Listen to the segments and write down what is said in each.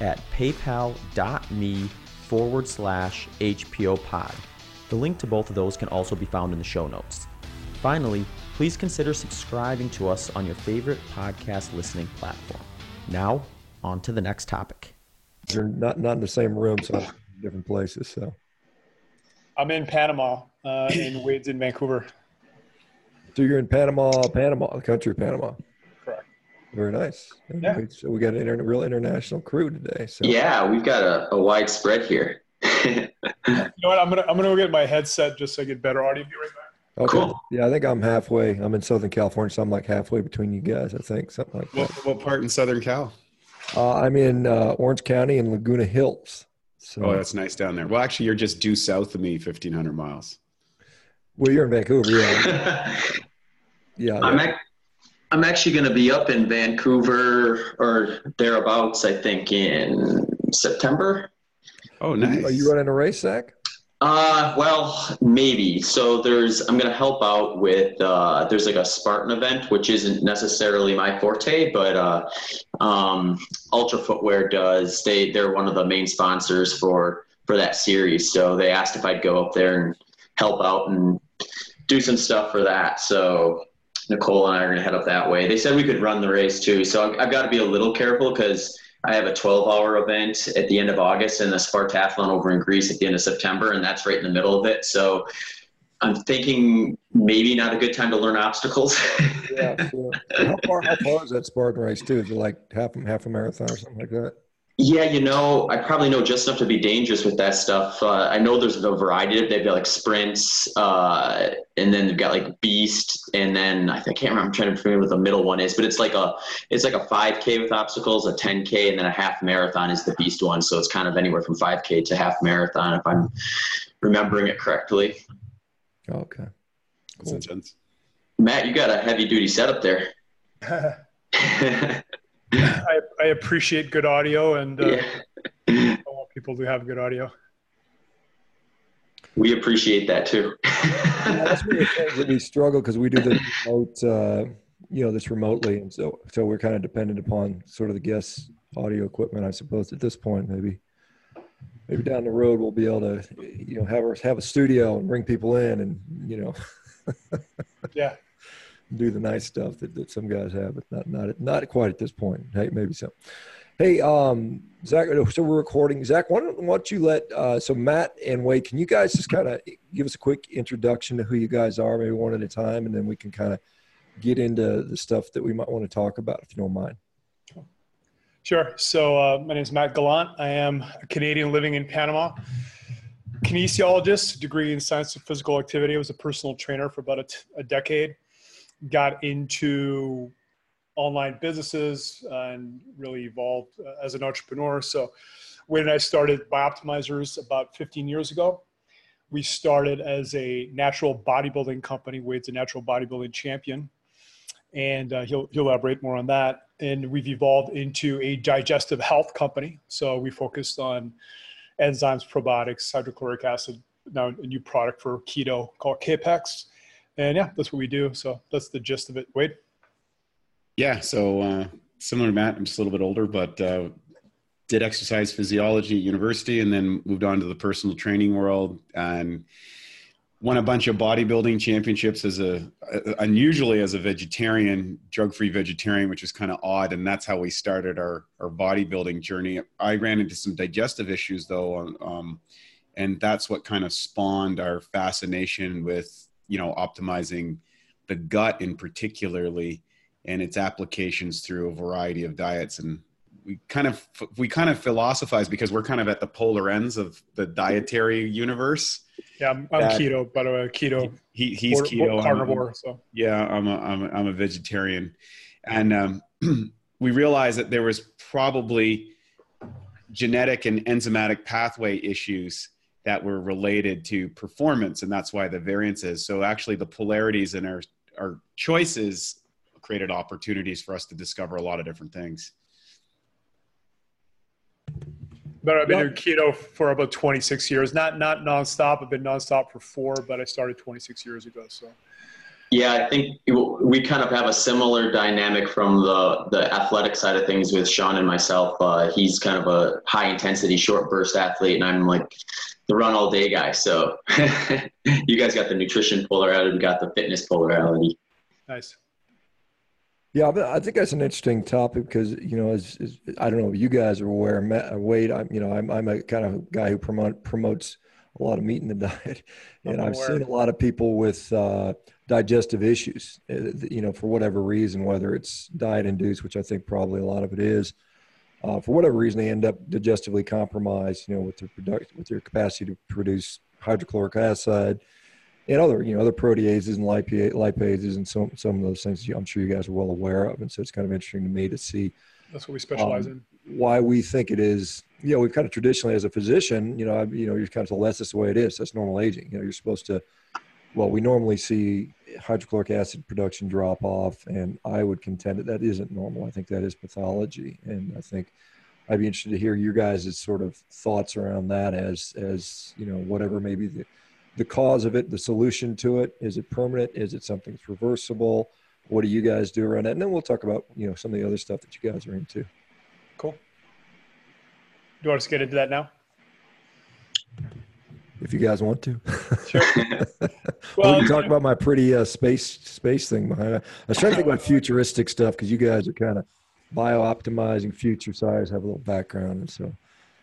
at paypal.me forward slash HPO pod. The link to both of those can also be found in the show notes. Finally, please consider subscribing to us on your favorite podcast listening platform. Now, on to the next topic. They're not not in the same room, so different places. So I'm in Panama, uh, and Wade's in Vancouver. So you're in Panama, Panama, the country of Panama. Correct. Very nice. Yeah. So we got an inter- real international crew today. So Yeah, we've got a, a wide spread here. You know what? I'm gonna I'm gonna go get my headset just so I get better audio. Be right back. okay. Cool. Yeah, I think I'm halfway. I'm in Southern California, so I'm like halfway between you guys. I think something like What, that. what part in Southern Cal? Uh, I'm in uh, Orange County in Laguna Hills. So Oh, that's nice down there. Well, actually, you're just due south of me, 1,500 miles. well, you're in Vancouver. Yeah, yeah. I'm, ac- I'm actually going to be up in Vancouver or thereabouts, I think, in September. Oh, nice. Are you running a race, Zach? Uh, well, maybe. So there's, I'm going to help out with, uh, there's like a Spartan event, which isn't necessarily my forte, but, uh, um, Altra Footwear does, they, they're one of the main sponsors for, for that series. So they asked if I'd go up there and help out and do some stuff for that. So Nicole and I are going to head up that way. They said we could run the race too. So I've, I've got to be a little careful because I have a 12 hour event at the end of August and the Spartathlon over in Greece at the end of September, and that's right in the middle of it. So I'm thinking maybe not a good time to learn obstacles. Yeah. Sure. how far? How far is that Spartan race too? Is it like half half a marathon or something like that? Yeah, you know, I probably know just enough to be dangerous with that stuff. Uh, I know there's a variety of they've got like sprints, uh, and then they've got like beast, and then I, I can't remember. I'm trying to remember what the middle one is, but it's like a it's like a 5K with obstacles, a 10K, and then a half marathon is the beast one. So it's kind of anywhere from 5K to half marathon, if I'm remembering it correctly. Okay. That's intense. Matt, you got a heavy duty setup there. I, I appreciate good audio, and uh, yeah. I want people to have good audio. We appreciate that too. Yeah, that's one of the things that we struggle because we do this remote, uh, you know, this remotely, and so so we're kind of dependent upon sort of the guests' audio equipment, I suppose. At this point, maybe maybe down the road we'll be able to, you know, have our, have a studio and bring people in, and you know, Yeah. Do the nice stuff that, that some guys have, but not not not quite at this point. Hey, maybe so. Hey, um, Zach. So we're recording. Zach, why don't, why don't you let uh, so Matt and Wade? Can you guys just kind of give us a quick introduction to who you guys are, maybe one at a time, and then we can kind of get into the stuff that we might want to talk about, if you don't mind. Sure. So uh, my name is Matt Gallant. I am a Canadian living in Panama. Kinesiologist, degree in science of physical activity. I was a personal trainer for about a, t- a decade. Got into online businesses and really evolved uh, as an entrepreneur. So and I started Bioptimizers about 15 years ago. We started as a natural bodybuilding company. Wade's a natural bodybuilding champion, and uh, he'll, he'll elaborate more on that. And we've evolved into a digestive health company. So we focused on enzymes, probiotics, hydrochloric acid. Now a new product for keto called Kapex. And yeah, that's what we do. So that's the gist of it. Wade. Yeah, so uh, similar to Matt, I'm just a little bit older, but uh, did exercise physiology at university and then moved on to the personal training world and won a bunch of bodybuilding championships as a unusually as a vegetarian drug-free vegetarian which is kind of odd and that's how we started our our bodybuilding journey i ran into some digestive issues though um, and that's what kind of spawned our fascination with you know optimizing the gut in particularly and its applications through a variety of diets and we kind of we kind of philosophize because we're kind of at the polar ends of the dietary universe Yeah, I'm, I'm keto, by the way. Keto. he, he's Or- keto or carnivore. So yeah i'm a, I'm a, I'm a vegetarian and um, we realized that there was probably genetic and enzymatic pathway issues that were related to performance, and that's why the variance is. So actually, the polarities in our our choices created opportunities for us to discover a lot of different things. But I've been in keto for about 26 years. Not not nonstop. I've been nonstop for four, but I started 26 years ago. So. Yeah, I think we kind of have a similar dynamic from the the athletic side of things with Sean and myself. Uh, he's kind of a high intensity short burst athlete, and I'm like the run all day guy. So you guys got the nutrition polarity, we got the fitness polarity. Nice. Yeah, I think that's an interesting topic because you know, as, as I don't know, if you guys are aware. Matt, uh, Wade, I'm you know, I'm I'm a kind of guy who promote promotes a lot of meat in the diet, and I've seen a lot of people with uh, digestive issues. Uh, you know, for whatever reason, whether it's diet induced, which I think probably a lot of it is, uh, for whatever reason, they end up digestively compromised. You know, with their product with their capacity to produce hydrochloric acid and other you know other proteases and lipases and some some of those things I'm sure you guys are well aware of. And so it's kind of interesting to me to see. That's what we specialize um, in. Why we think it is, you know, we've kind of traditionally as a physician, you know, I, you know, you're kind of told that's just the way it is. That's normal aging. You know, you're supposed to. Well, we normally see hydrochloric acid production drop off, and I would contend that that isn't normal. I think that is pathology, and I think I'd be interested to hear your guys' sort of thoughts around that as as you know whatever maybe the the cause of it, the solution to it. Is it permanent? Is it something that's reversible? What do you guys do around it? And then we'll talk about, you know, some of the other stuff that you guys are into. Cool. Do you want us to get into that now? If you guys want to. Sure. well, we can talk about my pretty uh, space space thing behind it. I was trying to think about futuristic stuff because you guys are kind of bio optimizing future size, have a little background. And so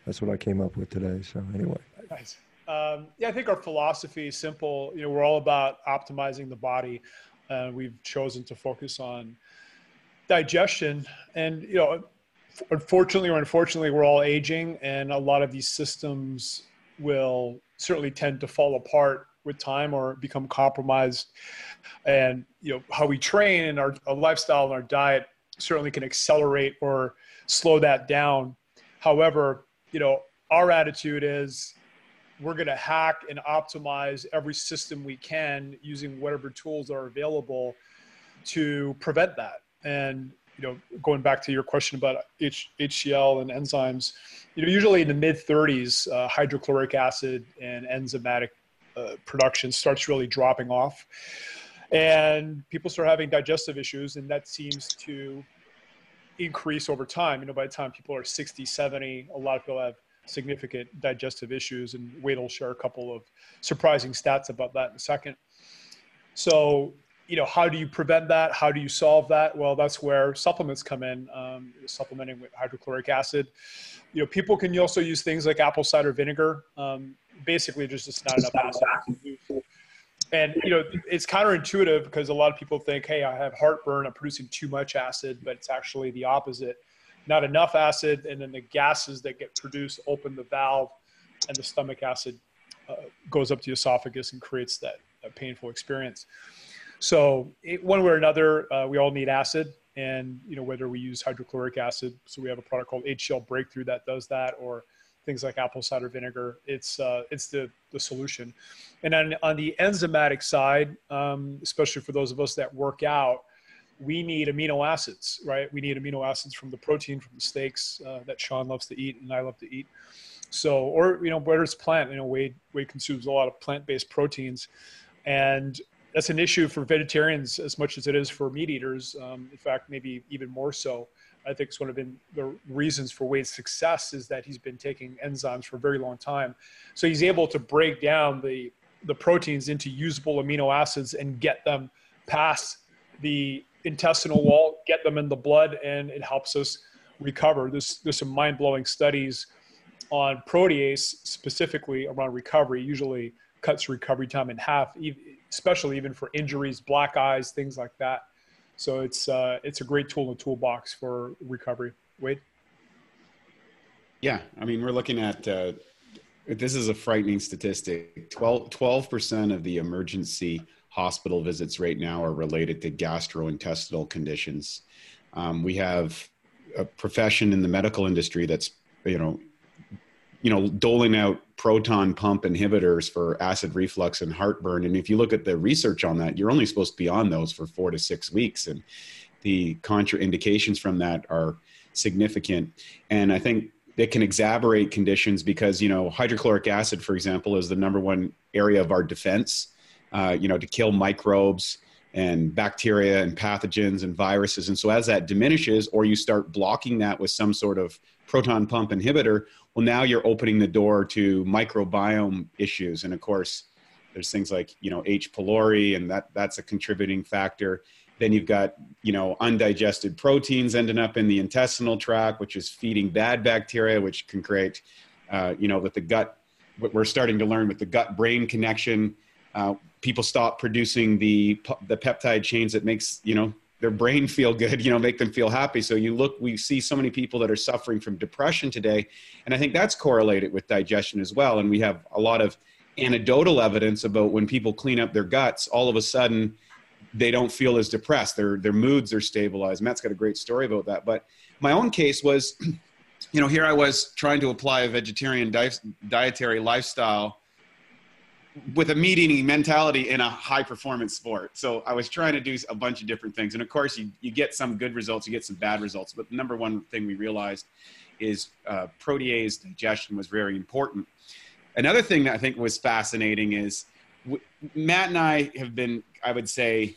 that's what I came up with today. So anyway. Nice. Um, yeah, I think our philosophy is simple. You know, we're all about optimizing the body. and we've chosen to focus on digestion. And you know, unfortunately or unfortunately, we're all aging, and a lot of these systems will certainly tend to fall apart with time or become compromised. And you know, how we train and our, our lifestyle and our diet certainly can accelerate or slow that down. However, you know, our attitude is we're going to hack and optimize every system we can using whatever tools are available to prevent that. And you know, going back to your question about H- HCl and enzymes, you know, usually in the mid 30s, uh, hydrochloric acid and enzymatic uh, production starts really dropping off, and people start having digestive issues, and that seems to increase over time. You know, by the time people are 60, 70, a lot of people have significant digestive issues, and Wade will share a couple of surprising stats about that in a second. So, you know, how do you prevent that? How do you solve that? Well, that's where supplements come in, um, supplementing with hydrochloric acid. You know, people can also use things like apple cider vinegar. Um, basically, there's just not enough acid. And you know, it's counterintuitive because a lot of people think, "Hey, I have heartburn. I'm producing too much acid," but it's actually the opposite not enough acid, and then the gases that get produced open the valve, and the stomach acid uh, goes up to the esophagus and creates that, that painful experience. So, it, one way or another, uh, we all need acid, and you know whether we use hydrochloric acid. So we have a product called HCl Breakthrough that does that, or things like apple cider vinegar. It's uh, it's the the solution. And on on the enzymatic side, um, especially for those of us that work out, we need amino acids, right? We need amino acids from the protein from the steaks uh, that Sean loves to eat and I love to eat. So, or you know, whether it's plant, you know, Wade Wade consumes a lot of plant-based proteins, and that's an issue for vegetarians as much as it is for meat eaters. Um, in fact, maybe even more so. I think it's one of the reasons for Wade's success is that he's been taking enzymes for a very long time. So he's able to break down the the proteins into usable amino acids and get them past the intestinal wall, get them in the blood, and it helps us recover. There's, there's some mind blowing studies on protease specifically around recovery, usually cuts recovery time in half, especially even for injuries, black eyes, things like that. So it's, uh, it's a great tool in the toolbox for recovery. Wade? Yeah, I mean, we're looking at uh, this is a frightening statistic 12 percent of the emergency hospital visits right now are related to gastrointestinal conditions. Um, we have a profession in the medical industry that's, you know, you know, doling out proton pump inhibitors for acid reflux and heartburn. And if you look at the research on that, you're only supposed to be on those for four to six weeks. And the contraindications from that are significant. And I think it can exacerbate conditions because, you know, hydrochloric acid, for example, is the number one area of our defense, uh, you know, to kill microbes and bacteria and pathogens and viruses. And so as that diminishes, or you start blocking that with some sort of proton pump inhibitor, well, now you're opening the door to microbiome issues. And of course, there's things like, you know, H. pylori, and that, that's a contributing factor. Then you've got, you know, undigested proteins ending up in the intestinal tract, which is feeding bad bacteria, which can create, uh, you know, with the gut, what we're starting to learn with the gut brain connection, uh, people stop producing the, the peptide chains that makes, you know, their brain feel good, you know, make them feel happy. So you look, we see so many people that are suffering from depression today. And I think that's correlated with digestion as well. And we have a lot of anecdotal evidence about when people clean up their guts, all of a sudden they don't feel as depressed. Their, their moods are stabilized. Matt's got a great story about that. But my own case was, you know, here I was trying to apply a vegetarian di- dietary lifestyle with a meat eating mentality in a high performance sport. So I was trying to do a bunch of different things. And of course, you, you get some good results, you get some bad results. But the number one thing we realized is uh, protease digestion was very important. Another thing that I think was fascinating is w- Matt and I have been, I would say,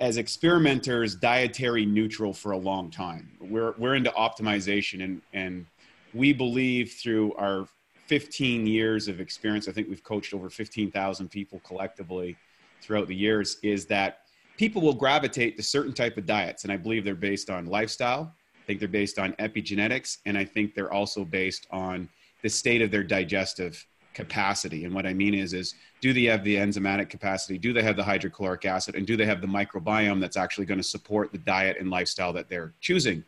as experimenters, dietary neutral for a long time. We're, we're into optimization and, and we believe through our 15 years of experience, I think we've coached over 15,000 people collectively throughout the years, is that people will gravitate to certain type of diets. And I believe they're based on lifestyle. I think they're based on epigenetics. And I think they're also based on the state of their digestive capacity. And what I mean is, is do they have the enzymatic capacity? Do they have the hydrochloric acid? And do they have the microbiome that's actually going to support the diet and lifestyle that they're choosing?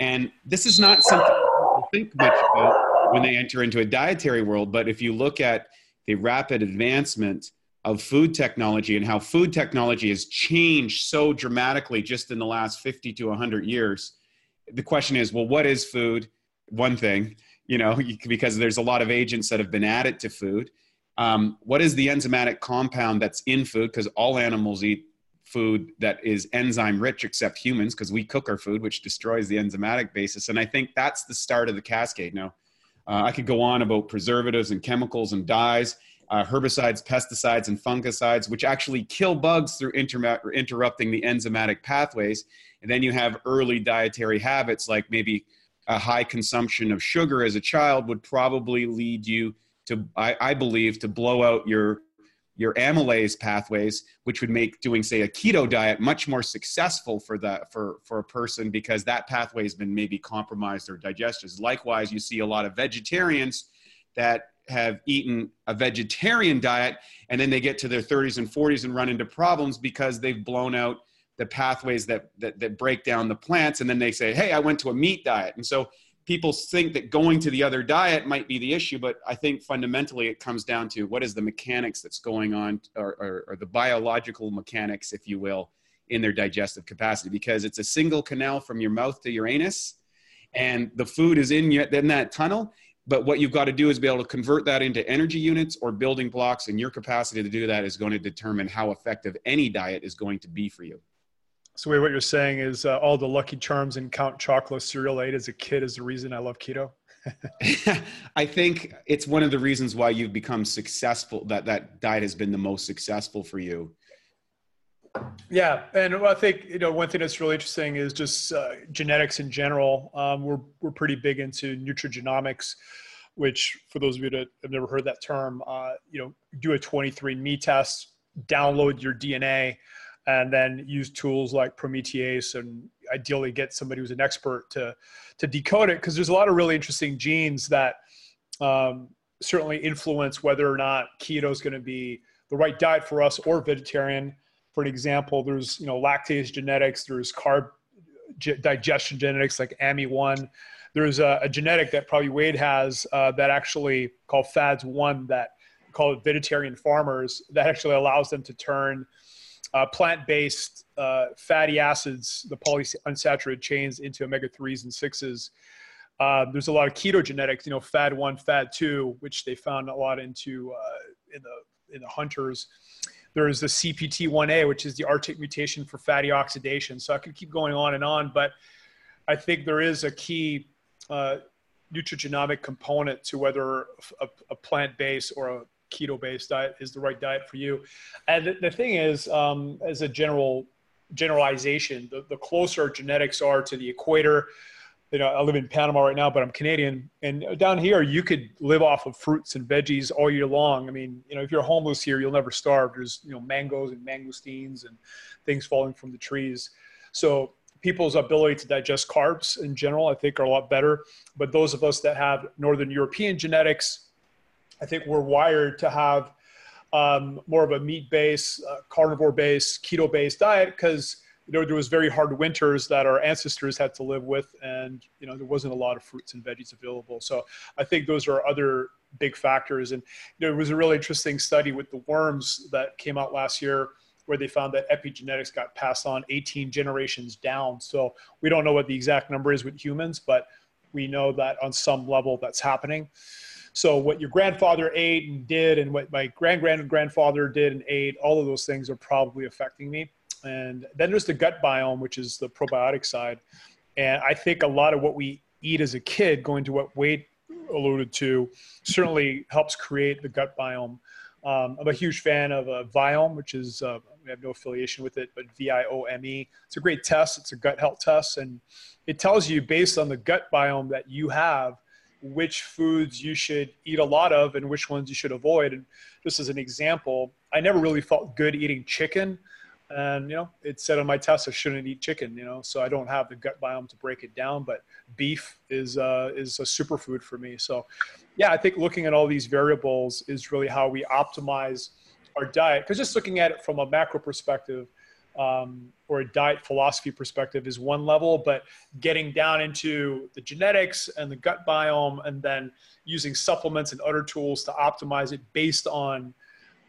And this is not something to think much about when they enter into a dietary world. But if you look at the rapid advancement of food technology and how food technology has changed so dramatically just in the last 50 to 100 years, the question is, well, what is food? One thing, you know, because there's a lot of agents that have been added to food. Um, what is the enzymatic compound that's in food? Because all animals eat food that is enzyme rich except humans because we cook our food which destroys the enzymatic basis and i think that's the start of the cascade now uh, I could go on about preservatives and chemicals and dyes, uh, herbicides, pesticides, and fungicides, which actually kill bugs through inter- interrupting the enzymatic pathways. And then you have early dietary habits like maybe a high consumption of sugar as a child would probably lead you to, I, I believe, to blow out your your amylase pathways, which would make doing, say, a keto diet much more successful for the for for a person because that pathway has been maybe compromised or digested. Likewise, you see a lot of vegetarians that have eaten a vegetarian diet and then they get to their 30s and 40s and run into problems because they've blown out the pathways that, that, that break down the plants and then they say hey i went to a meat diet and so people think that going to the other diet might be the issue, but I think fundamentally it comes down to what is the mechanics that's going on, or, or, or, the biological mechanics, if you will, in their digestive capacity. Because it's a single canal from your mouth to your anus, and the food is in, in that tunnel. But what you've got to do is be able to convert that into energy units or building blocks, and your capacity to do that is going to determine how effective any diet is going to be for you. So, wait, what you're saying is uh, all the Lucky Charms and Count Chocula cereal I ate as a kid is the reason I love keto. I think it's one of the reasons why you've become successful. That that diet has been the most successful for you. Yeah, and I think you know one thing that's really interesting is just uh, genetics in general. Um, we're we're pretty big into nutrigenomics, which for those of you that have never heard that term, uh, you know, do a 23andMe test, download your DNA and then use tools like Promethease and ideally get somebody who's an expert to to decode it because there's a lot of really interesting genes that um, certainly influence whether or not keto is going to be the right diet for us or vegetarian. For an example, there's you know lactase genetics, there's carb digestion genetics like AMY1. There's a, a genetic that probably Wade has uh, that actually called FADS1 that call it vegetarian farmers that actually allows them to turn uh, plant-based uh, fatty acids, the polyunsaturated chains, into omega threes and sixes Uh, there's a lot of ketogenetics, you know, FAD one, FAD two, which they found a lot into uh, in the in the hunters. There's the CPT1A, which is the Arctic mutation for fatty oxidation. So I could keep going on and on, but I think there is a key uh, nutrigenomic component to whether a, a plant-based or a keto-based diet is the right diet for you. And the, the thing is, um, as a general generalization, the, the closer genetics are to the equator, you know, I live in Panama right now, but I'm Canadian. And down here, you could live off of fruits and veggies all year long. I mean, you know, if you're homeless here, you'll never starve. There's, you know, mangoes and mangosteens and things falling from the trees. So people's ability to digest carbs in general, I think, are a lot better. But those of us that have Northern European genetics, I think we're wired to have um, more of a meat-based, uh, carnivore-based, keto-based diet because you know, there was very hard winters that our ancestors had to live with, and you know there wasn't a lot of fruits and veggies available. So I think those are other big factors. And there was a really interesting study with the worms that came out last year where they found that epigenetics got passed on 18 generations down. So we don't know what the exact number is with humans, but we know that on some level that's happening. So what your grandfather ate and did, and what my grand grand grandfather did and ate, all of those things are probably affecting me. And then there's the gut biome, which is the probiotic side. And I think a lot of what we eat as a kid, going to what Wade alluded to, certainly helps create the gut biome. Um, I'm a huge fan of uh, Viome, which is, uh, we have no affiliation with it, but V I O M E. It's a great test. It's a gut health test. And it tells you based on the gut biome that you have, which foods you should eat a lot of and which ones you should avoid. And just as an example, I never really felt good eating chicken. And you know it said on my test i shouldn't eat chicken you know so i don't have the gut biome to break it down but beef is uh, is a superfood for me. So yeah i think looking at all these variables is really how we optimize our diet. Because just looking at it from a macro perspective um, or a diet philosophy perspective is one level but getting down into the genetics and the gut biome and then using supplements and other tools to optimize it based on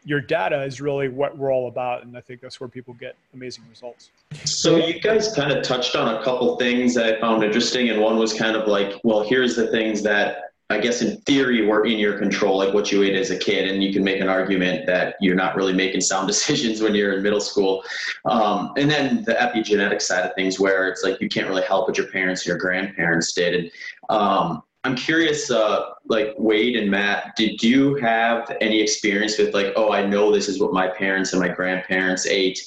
your data is really what we're all about. And i think that's where people get amazing results. So you guys kind of touched on a couple things that i found interesting. And one was kind of like well here's the things that i guess in theory were in your control like what you ate as a kid and you can make an argument that you're not really making sound decisions when you're in middle school. Um, and then the epigenetic side of things where it's like you can't really help what your parents and your grandparents did. And um, I'm curious, uh, like Wade and Matt, did you have any experience with like, oh, I know this is what my parents and my grandparents ate,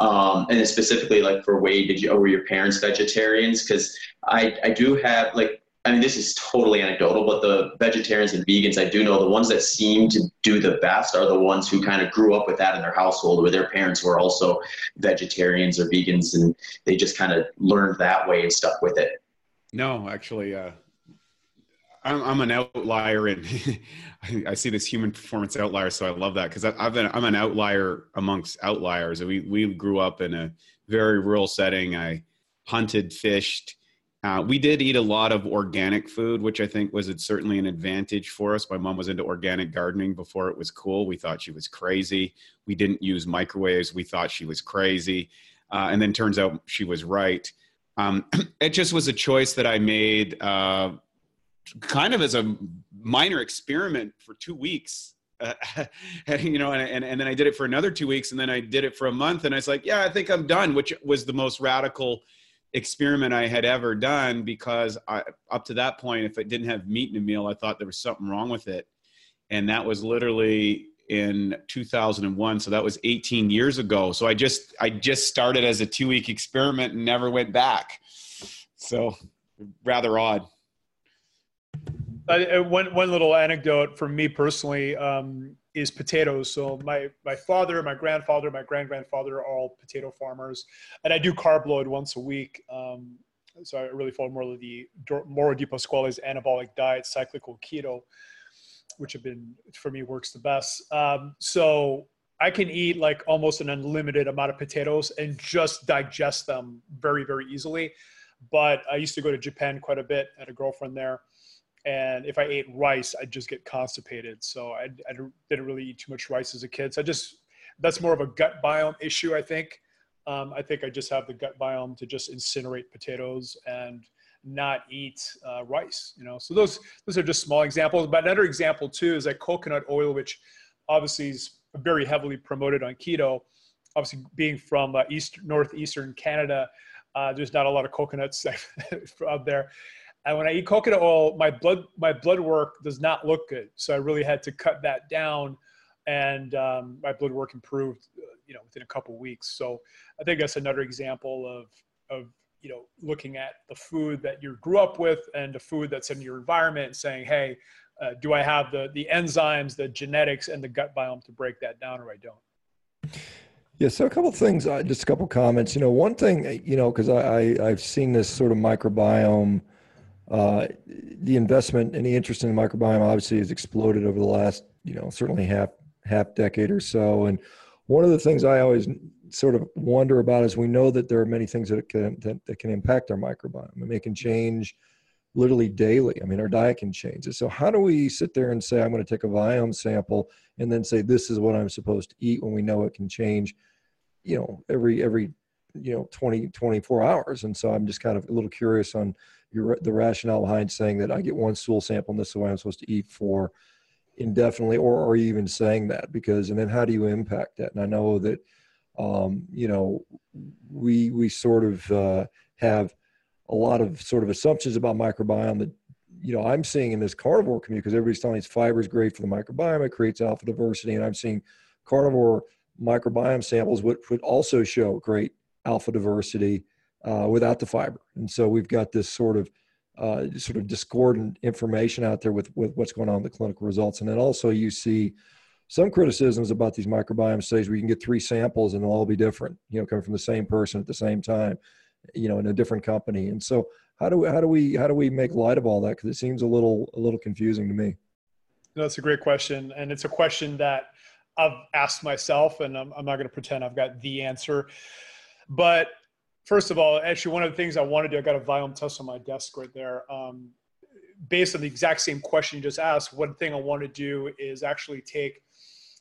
um, and specifically like for Wade, did you, or were your parents vegetarians? Because I, I do have like, I mean, this is totally anecdotal, but the vegetarians and vegans, I do know the ones that seem to do the best are the ones who kind of grew up with that in their household, where their parents were also vegetarians or vegans, and they just kind of learned that way and stuck with it. No, actually, uh, I'm, I'm an outlier and I see this human performance outlier. So I love that because I've been, I'm an outlier amongst outliers. We, we grew up in a very rural setting. I hunted, fished. Uh, we did eat a lot of organic food, which I think was certainly an advantage for us. My mom was into organic gardening before it was cool. We thought she was crazy. We didn't use microwaves. We thought she was crazy. Uh, and then turns out she was right. Um, it just was a choice that I made uh, kind of as a minor experiment for two weeks. Uh, you know, and, and, and then I did it for another two weeks, and then I did it for a month, and I was like, yeah, I think I'm done, which was the most radical experiment I had ever done because I, up to that point, if it didn't have meat in a meal, I thought there was something wrong with it. And that was literally in 2001. So that was 18 years ago. So I just, I just started as a two week experiment and never went back. So rather odd. Uh, one one little anecdote from me personally um, is potatoes. So my my father, my grandfather, my grand grandfather are all potato farmers, and I do carb load once a week. Um, so I really follow more of the Mauro Di Pasquale's anabolic diet, cyclical keto, which have been for me works the best. Um, so I can eat like almost an unlimited amount of potatoes and just digest them very very easily. But I used to go to Japan quite a bit. I had a girlfriend there and if I ate rice, I'd just get constipated. So I, I didn't really eat too much rice as a kid. So I just that's more of a gut biome issue, I think. Um, I think I just have the gut biome to just incinerate potatoes and not eat uh, rice. You know, so those those are just small examples. But another example too is like coconut oil, which obviously is very heavily promoted on keto. Obviously, being from uh, east northeastern Canada, uh, there's not a lot of coconuts out there. And when I eat coconut oil, my blood my blood work does not look good. So I really had to cut that down, and um, my blood work improved, uh, you know, within a couple weeks. So I think that's another example of of you know looking at the food that you grew up with and the food that's in your environment and saying, hey, uh, do I have the the enzymes, the genetics, and the gut biome to break that down, or I don't? Yeah, so a couple of things, uh, just a couple of comments. You know, one thing, you know, because I, I have seen this sort of microbiome uh, the investment and the interest in the microbiome obviously has exploded over the last, you know, certainly half half decade or so. And one of the things I always sort of wonder about is we know that there are many things that can that, that can impact our microbiome and they can change literally daily. I mean, our diet can change. So how do we sit there and say I'm going to take a biome sample and then say this is what I'm supposed to eat when we know it can change, you know, every every you know 20 24 hours and so i'm just kind of a little curious on your the rationale behind saying that I get one stool sample and this is the way I'm supposed to eat for indefinitely, or are you even saying that? Because and then how do you impact that? And I know that um, you know we we sort of uh, have a lot of sort of assumptions about microbiome that you know I'm seeing in this carnivore community because everybody's telling me fiber is great for the microbiome, it creates alpha diversity, and I'm seeing carnivore microbiome samples would would also show great alpha diversity uh, without the fiber. And so we've got this sort of uh, sort of discordant information out there with, with what's going on in the clinical results. And then also you see some criticisms about these microbiome studies where you can get three samples and they'll all be different, you know, coming from the same person at the same time, you know, in a different company. And so how do we, how do we, how do we make light of all that? Cause it seems a little, a little confusing to me. No, that's a great question. And it's a question that I've asked myself and I'm, I'm not going to pretend I've got the answer, but first of all, actually, one of the things I want to do, I got a Viome test on my desk right there. Um, based on the exact same question you just asked, one thing I want to do is actually take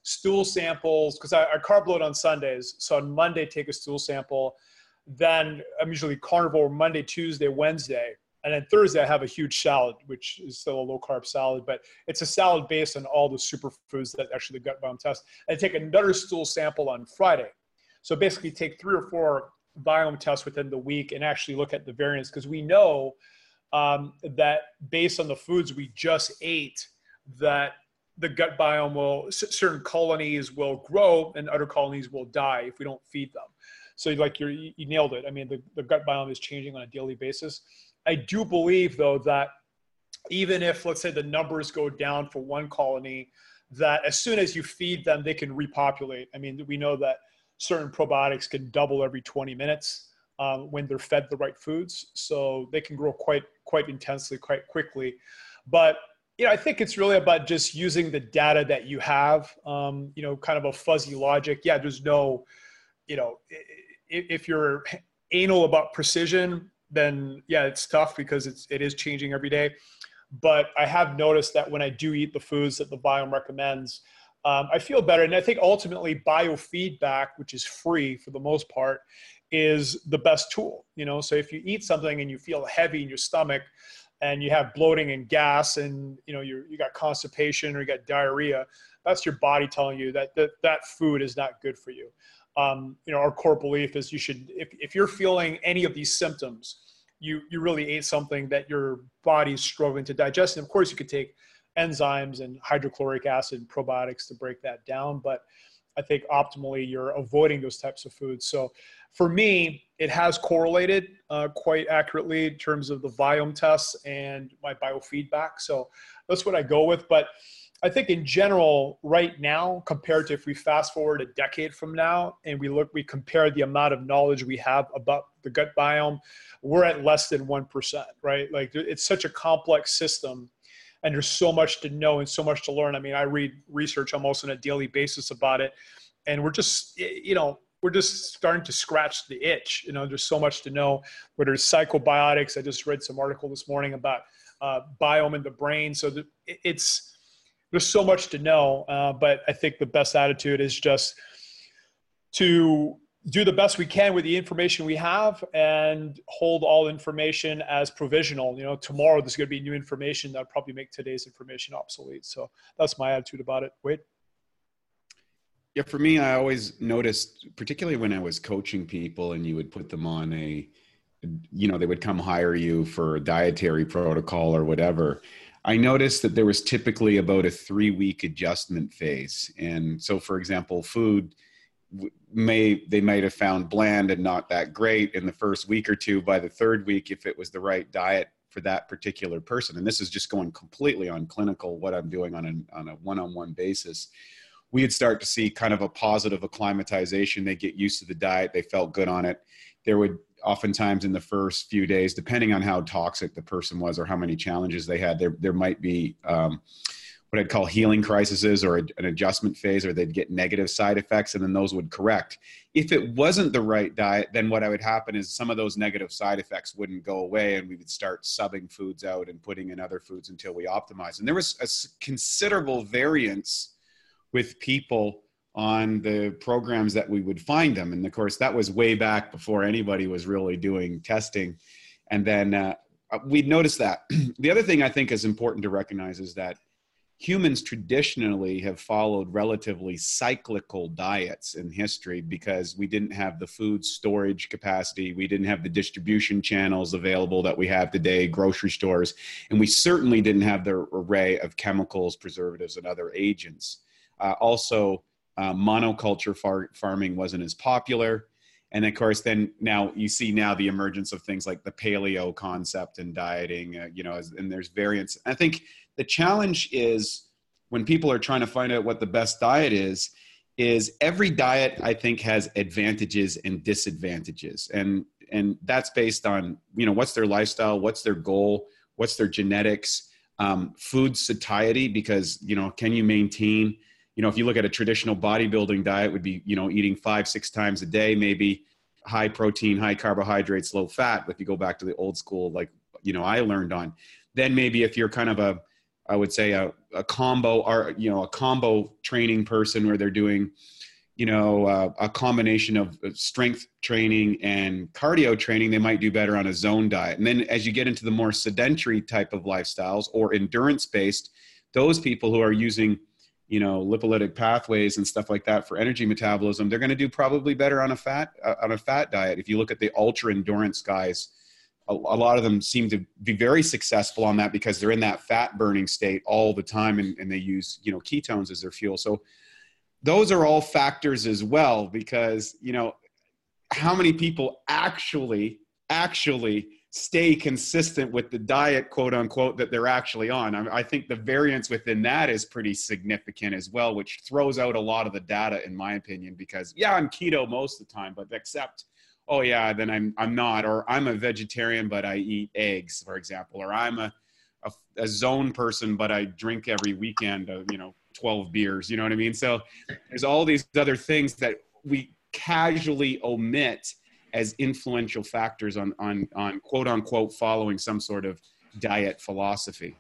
stool samples because I, I carb load on Sundays. So on Monday, take a stool sample. Then I'm usually carnivore Monday, Tuesday, Wednesday. And then Thursday, I have a huge salad, which is still a low carb salad, but it's a salad based on all the superfoods that actually the gut biome test. I take another stool sample on Friday. So basically, take three or four biome test within the week and actually look at the variants because we know um, that based on the foods we just ate that the gut biome will certain colonies will grow and other colonies will die if we don't feed them. So like you're, you nailed it. I mean the, the gut biome is changing on a daily basis. I do believe though that even if let's say the numbers go down for one colony that as soon as you feed them they can repopulate. I mean we know that certain probiotics can double every 20 minutes um, when they're fed the right foods. So they can grow quite quite intensely, quite quickly. But you know, I think it's really about just using the data that you have. Um, you know, kind of a fuzzy logic. Yeah, there's no, you know, if you're anal about precision, then yeah, it's tough because it's it is changing every day. But I have noticed that when I do eat the foods that the biome recommends, um, I feel better. And I think ultimately biofeedback, which is free for the most part, is the best tool. You know, so if you eat something and you feel heavy in your stomach and you have bloating and gas and you know you you got constipation or you got diarrhea, that's your body telling you that that, that food is not good for you. Um, you know, our core belief is you should if, if you're feeling any of these symptoms, you you really ate something that your body's struggling to digest. And of course you could take enzymes and hydrochloric acid probiotics to break that down. But I think optimally you're avoiding those types of foods. So for me, it has correlated uh, quite accurately in terms of the Viome tests and my biofeedback. So that's what I go with. But I think in general, right now, compared to if we fast forward a decade from now and we look, we compare the amount of knowledge we have about the gut biome, we're at less than 1%, right? Like it's such a complex system and there's so much to know and so much to learn. I mean, I read research almost on a daily basis about it, and we're just, you know, we're just starting to scratch the itch. You know, there's so much to know. Whether it's psychobiotics, I just read some article this morning about uh, biome in the brain. So the, it's there's so much to know, uh, but I think the best attitude is just to do the best we can with the information we have and hold all information as provisional. You know, tomorrow there's going to be new information that probably make today's information obsolete. So that's my attitude about it. Wade. Yeah, for me, I always noticed, particularly when I was coaching people and you would put them on a, you know, they would come hire you for a dietary protocol or whatever. I noticed that there was typically about a three week adjustment phase. And so, for example, food may they might have found bland and not that great in the first week or two. By the third week if it was the right diet for that particular person and this is just going completely on clinical what i'm doing on a, on a one-on-one basis we would start to see kind of a positive acclimatization. They get used to the diet. They felt good on it. There would oftentimes in the first few days depending on how toxic the person was or how many challenges they had there there might be um, what I'd call healing crises or an adjustment phase, or they'd get negative side effects, and then those would correct. If it wasn't the right diet, then what I would happen is some of those negative side effects wouldn't go away, and we would start subbing foods out and putting in other foods until we optimize. And there was a considerable variance with people on the programs that we would find them. And of course, that was way back before anybody was really doing testing. And then uh, we'd noticed that. the other thing I think is important to recognize is that humans traditionally have followed relatively cyclical diets in history because we didn't have the food storage capacity, we didn't have the distribution channels available that we have today, grocery stores, and we certainly didn't have the array of chemicals, preservatives, and other agents. Uh, also, uh, monoculture far- farming wasn't as popular. And of course, then now you see now the emergence of things like the paleo concept and dieting, uh, you know, as, and there's variants. I think the challenge is when people are trying to find out what the best diet is is every diet i think has advantages and disadvantages. And and that's based on you know what's their lifestyle what's their goal what's their genetics um, food satiety because you know can you maintain you know if you look at a traditional bodybuilding diet would be you know eating five six times a day maybe high protein high carbohydrates low fat if you go back to the old school like you know i learned on then maybe if you're kind of a I would say a, a combo or you know a combo training person where they're doing you know uh, a combination of strength training and cardio training they might do better on a zone diet. And then as you get into the more sedentary type of lifestyles or endurance based those people who are using you know lipolytic pathways and stuff like that for energy metabolism they're going to do probably better on a fat uh, on a fat diet. If you look at the ultra endurance guys a, a, lot of them seem to be very successful on that because they're in that fat burning state all the time and, and they use you know ketones as their fuel. So those are all factors as well because you know how many people actually actually stay consistent with the diet quote unquote that they're actually on? I, I think the variance within that is pretty significant as well which throws out a lot of the data in my opinion because yeah i'm keto most of the time but except oh yeah, then I'm I'm not, or I'm a vegetarian but I eat eggs, for example, or I'm a a, a zone person but I drink every weekend, uh, you know, 12 beers. You know what I mean? So there's all these other things that we casually omit as influential factors on on on quote unquote following some sort of diet philosophy.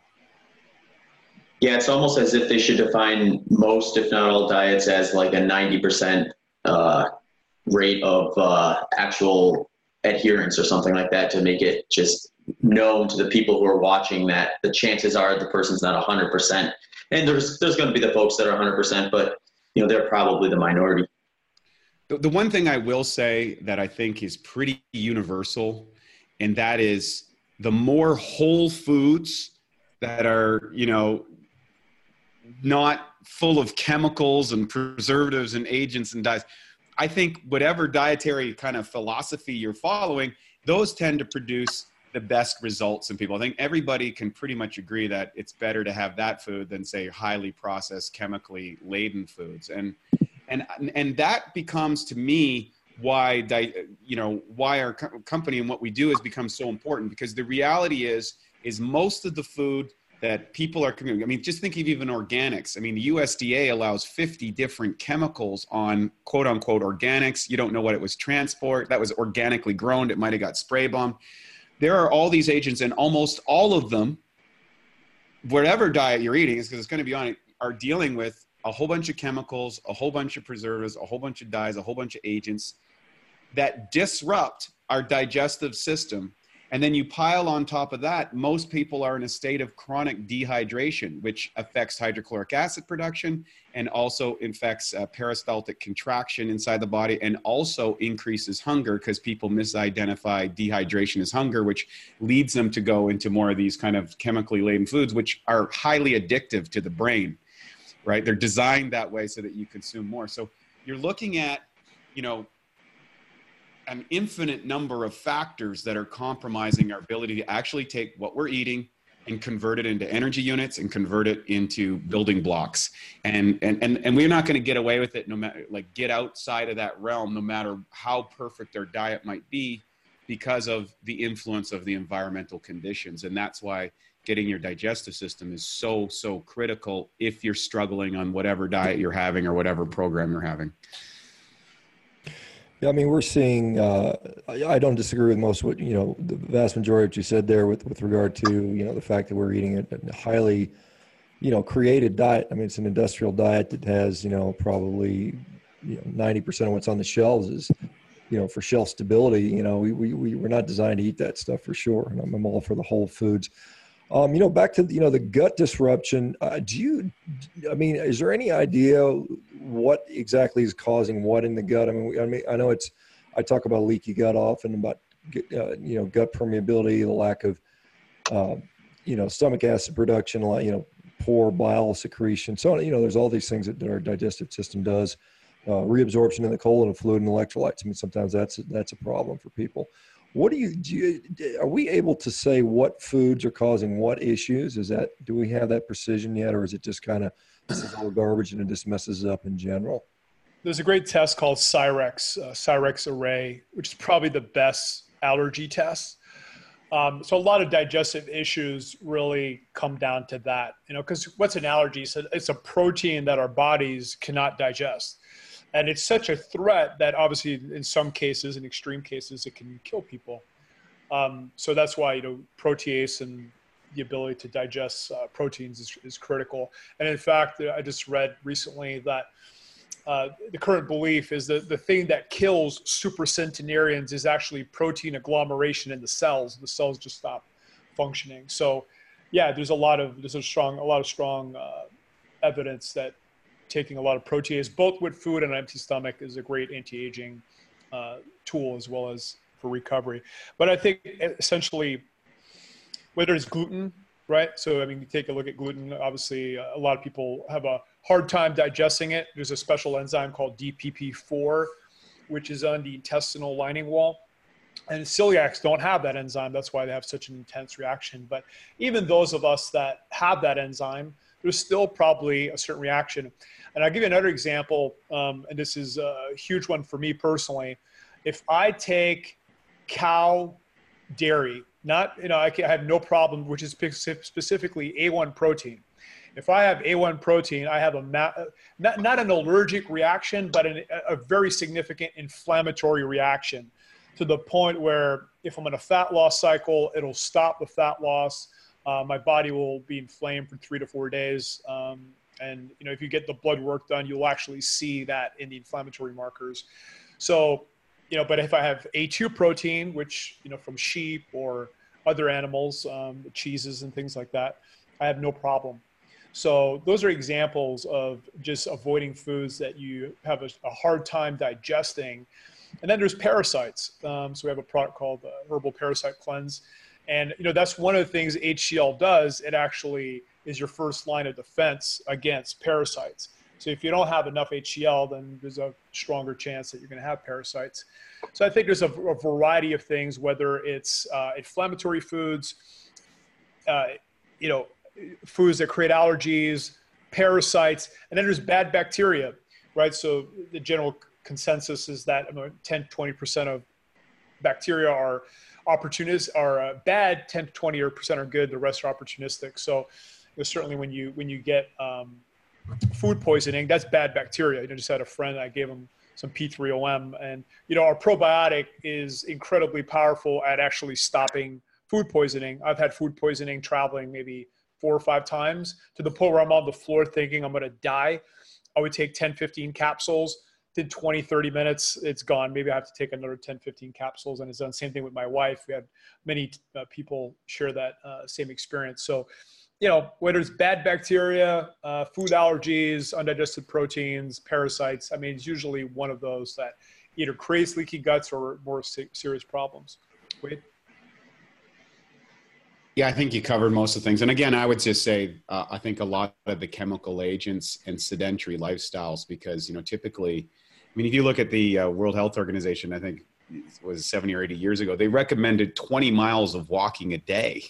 Yeah, it's almost as if they should define most, if not all, diets as like a 90% uh, rate of uh, actual adherence or something like that to make it just known to the people who are watching that the chances are the person's not 100% and there's there's going to be the folks that are 100% but you know they're probably the minority. The, the one thing i will say that i think is pretty universal and that is the more whole foods that are you know not full of chemicals and preservatives and agents and dyes I think whatever dietary kind of philosophy you're following, those tend to produce the best results in people. I think everybody can pretty much agree that it's better to have that food than say highly processed, chemically laden foods. And and and that becomes to me why di- you know why our company and what we do has become so important because the reality is is most of the food that people are coming. I mean, just think of even organics. I mean, the USDA allows 50 different chemicals on quote unquote organics. You don't know what it was transport. That was organically grown. It might have got spray bomb. There are all these agents, and almost all of them, whatever diet you're eating, is because it's going to be on it, are dealing with a whole bunch of chemicals, a whole bunch of preservatives, a whole bunch of dyes, a whole bunch of agents. that disrupt our digestive system and then you pile on top of that, most people are in a state of chronic dehydration, which affects hydrochloric acid production and also infects uh, peristaltic contraction inside the body and also increases hunger because people misidentify dehydration as hunger, which leads them to go into more of these kind of chemically laden foods, which are highly addictive to the brain, right? They're designed that way so that you consume more. So you're looking at, you know, an infinite number of factors that are compromising our ability to actually take what we're eating and convert it into energy units and convert it into building blocks. And and and, and we're not going to get away with it no matter like get outside of that realm no matter how perfect our diet might be because of the influence of the environmental conditions. And that's why getting your digestive system is so so critical if you're struggling on whatever diet you're having or whatever program you're having yeah, I mean, we're seeing. Uh, I don't disagree with most what you know. The vast majority of what you said there, with with regard to you know the fact that we're eating a, highly, you know, created diet. I mean, it's an industrial diet that has you know probably you know ninety percent of what's on the shelves is you know for shelf stability. You know, we we we we're not designed to eat that stuff for sure. And I'm, I'm all for the whole foods. Um, you know, back to you know the gut disruption. Uh, do you? I mean, is there any idea what exactly is causing what in the gut? I mean, I mean, I know it's. I talk about leaky gut often about uh, you know gut permeability, the lack of uh, you know stomach acid production, you know poor bile secretion. So you know, there's all these things that, that our digestive system does. Uh, reabsorption in the colon of fluid and electrolytes. I mean, sometimes that's that's a problem for people. What do you, do you, are we able to say what foods are causing what issues? Is that, do we have that precision yet? Or is it just kind of, this is all garbage and it just messes up in general? There's a great test called Cyrex, uh, Cyrex Array, which is probably the best allergy test. Um, so a lot of digestive issues really come down to that, you know, because what's an allergy? So it's a protein that our bodies cannot digest and it's such a threat that obviously in some cases in extreme cases it can kill people. Um, so that's why you know protease and the ability to digest uh, proteins is, is critical. And in fact i just read recently that uh, the current belief is that the thing that kills supercentenarians is actually protein agglomeration in the cells. The cells just stop functioning. So yeah there's a lot of there's a strong a lot of strong uh, evidence that taking a lot of protease, both with food and an empty stomach, is a great anti-aging uh, tool as well as for recovery. But I think essentially, whether it's gluten, right? So I mean, you take a look at gluten. Obviously, uh, a lot of people have a hard time digesting it. There's a special enzyme called DPP4, which is on the intestinal lining wall. And celiacs don't have that enzyme. That's why they have such an intense reaction. But even those of us that have that enzyme, there's still probably a certain reaction. And I'll give you another example, um, and this is a huge one for me personally. If I take cow dairy, not, you know, I, can, I have no problem, which is specifically A1 protein. If I have A1 protein, I have a ma- not, not an allergic reaction, but an, a very significant inflammatory reaction to the point where if I'm in a fat loss cycle, it'll stop the fat loss. Uh, my body will be inflamed for three to four days. Um, and you know, if you get the blood work done, you'll actually see that in the inflammatory markers. So, you know, but if I have A2 protein, which you know from sheep or other animals, um, cheeses and things like that, I have no problem. So those are examples of just avoiding foods that you have a, a hard time digesting. And then there's parasites. Um, so we have a product called uh, Herbal Parasite Cleanse, and you know that's one of the things HCL does. It actually is your first line of defense against parasites. So if you don't have enough HCl, then there's a stronger chance that you're going to have parasites. So I think there's a, a variety of things, whether it's uh, inflammatory foods, uh, you know, foods that create allergies, parasites, and then there's bad bacteria, right? So the general consensus is that 10, 20% of bacteria are opportunists are uh, bad 10 to 20 or percent are good the rest are opportunistic so know, certainly when you when you get um, food poisoning, that's bad bacteria. You know, just had a friend I gave him some P3OM, and you know, our probiotic is incredibly powerful at actually stopping food poisoning. I've had food poisoning traveling maybe four or five times to the point where I'm on the floor thinking I'm going to die. I would take 10, 15 capsules. Did 20, 30 minutes, it's gone. Maybe I have to take another 10, 15 capsules. And it's done same thing with my wife. We had many uh, people share that uh, same experience. So, you know, whether it's bad bacteria, uh, food allergies, undigested proteins, parasites, I mean, it's usually one of those that either creates leaky guts or more serious problems. Wait. Yeah, I think you covered most of the things. And again, I would just say uh, I think a lot of the chemical agents and sedentary lifestyles, because you know, typically, mean, if you look at the uh, World Health Organization, I think it was 70 or 80 years ago, they recommended 20 miles of walking a day.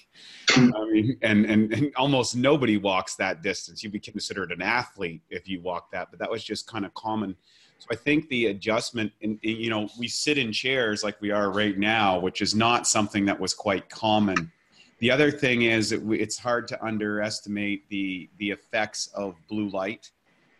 I mean, and, and, and almost nobody walks that distance. You'd be considered an athlete if you walk that, but that was just kind of common. So I think the adjustment, in, you know, we sit in chairs like we are right now, which is not something that was quite common the other thing is we, it's hard to underestimate the the effects of blue light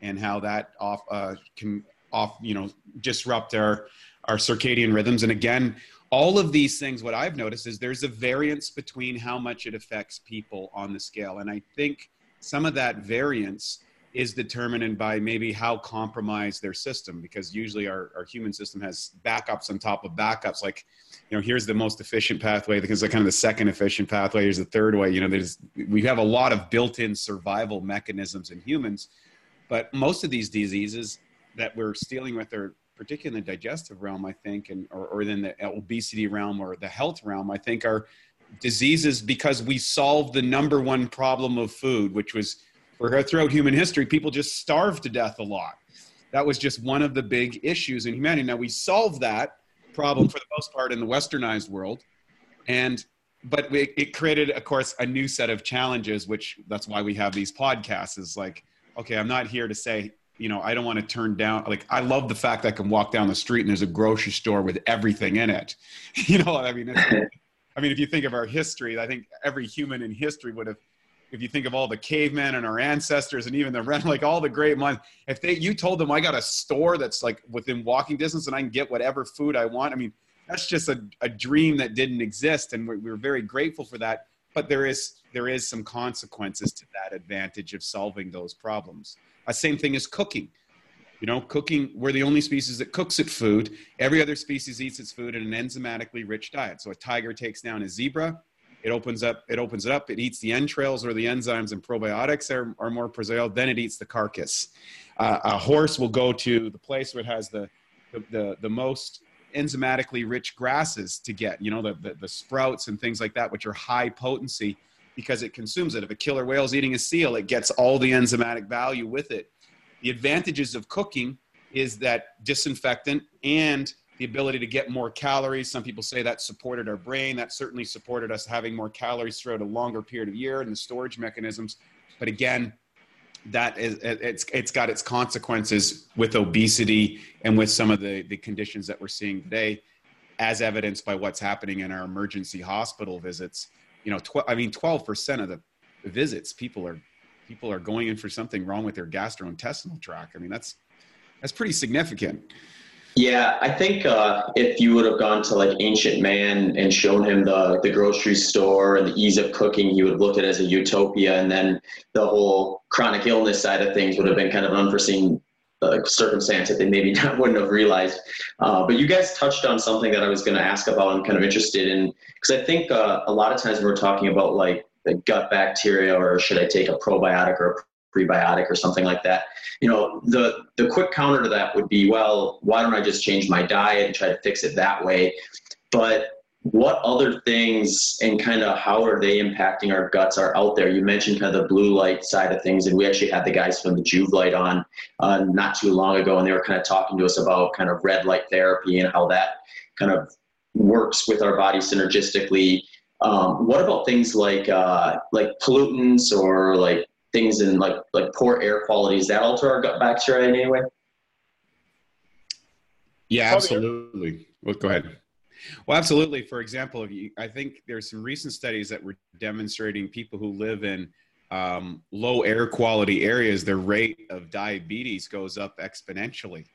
and how that off uh, can off you know disrupt our our circadian rhythms. And again, all of these things, what I've noticed is there's a variance between how much it affects people on the scale, and I think some of that variance is determined by maybe how compromised their system because usually our, our human system has backups on top of backups. Like you know here's the most efficient pathway because they're kind of the second efficient pathway here's the third way. You know there's we have a lot of built-in survival mechanisms in humans. But most of these diseases that we're dealing with are particularly in the digestive realm i think and or, or in the obesity realm or the health realm i think are diseases because we solved the number one problem of food which was for throughout human history, people just starved to death a lot. That was just one of the big issues in humanity. Now we solved that problem for the most part in the westernized world, and but we, it created, of course, a new set of challenges. Which that's why we have these podcasts. Is like, okay, I'm not here to say, you know, I don't want to turn down. Like, I love the fact that I can walk down the street and there's a grocery store with everything in it. You know, I mean, I mean, if you think of our history, I think every human in history would have if you think of all the cavemen and our ancestors and even the rent, like all the great minds, if they you told them I got a store that's like within walking distance and I can get whatever food I want, I mean, that's just a, a dream that didn't exist, and we're, we're very grateful for that. But there is there is some consequences to that advantage of solving those problems. Same thing as cooking. You know, cooking, we're the only species that cooks its food. Every other species eats its food in an enzymatically rich diet. So a tiger takes down a zebra, it opens up it opens it up it eats the entrails or the enzymes and probiotics are, are more preserved then it eats the carcass uh, a horse will go to the place where it has the the, the, the most enzymatically rich grasses to get you know the, the, the sprouts and things like that which are high potency because it consumes it if a killer whale is eating a seal it gets all the enzymatic value with it the advantages of cooking is that disinfectant and the ability to get more calories. Some people say that supported our brain. That certainly supported us having more calories throughout a longer period of year and the storage mechanisms. But again, that is it's it's got its consequences with obesity and with some of the the conditions that we're seeing today, as evidenced by what's happening in our emergency hospital visits. You know, tw- I mean, twelve percent of the visits people are people are going in for something wrong with their gastrointestinal tract. I mean, that's that's pretty significant. Yeah, I think uh, if you would have gone to like ancient man and shown him the the grocery store and the ease of cooking, he would look at it as a utopia, and then the whole chronic illness side of things would have been kind of an unforeseen circumstance that they maybe not, wouldn't have realized. Uh, but you guys touched on something that I was going to ask about. I'm kind of interested in because I think uh, a lot of times we're talking about like the gut bacteria, or should I take a probiotic or a prebiotic or something like that. You know, the the quick counter to that would be, well, why don't I just change my diet and try to fix it that way? But what other things and kind of how are they impacting our guts are out there? You mentioned kind of the blue light side of things, and we actually had the guys from the Joovv Light on uh, not too long ago, and they were kind of talking to us about kind of red light therapy and how that kind of works with our body synergistically. Um, what about things like uh, like pollutants or like things in like like poor air quality? Does that alter our gut bacteria in any way? Yeah absolutely. Well go ahead well absolutely. For example you, i think there's some recent studies that were demonstrating people who live in um, low air quality areas their rate of diabetes goes up exponentially.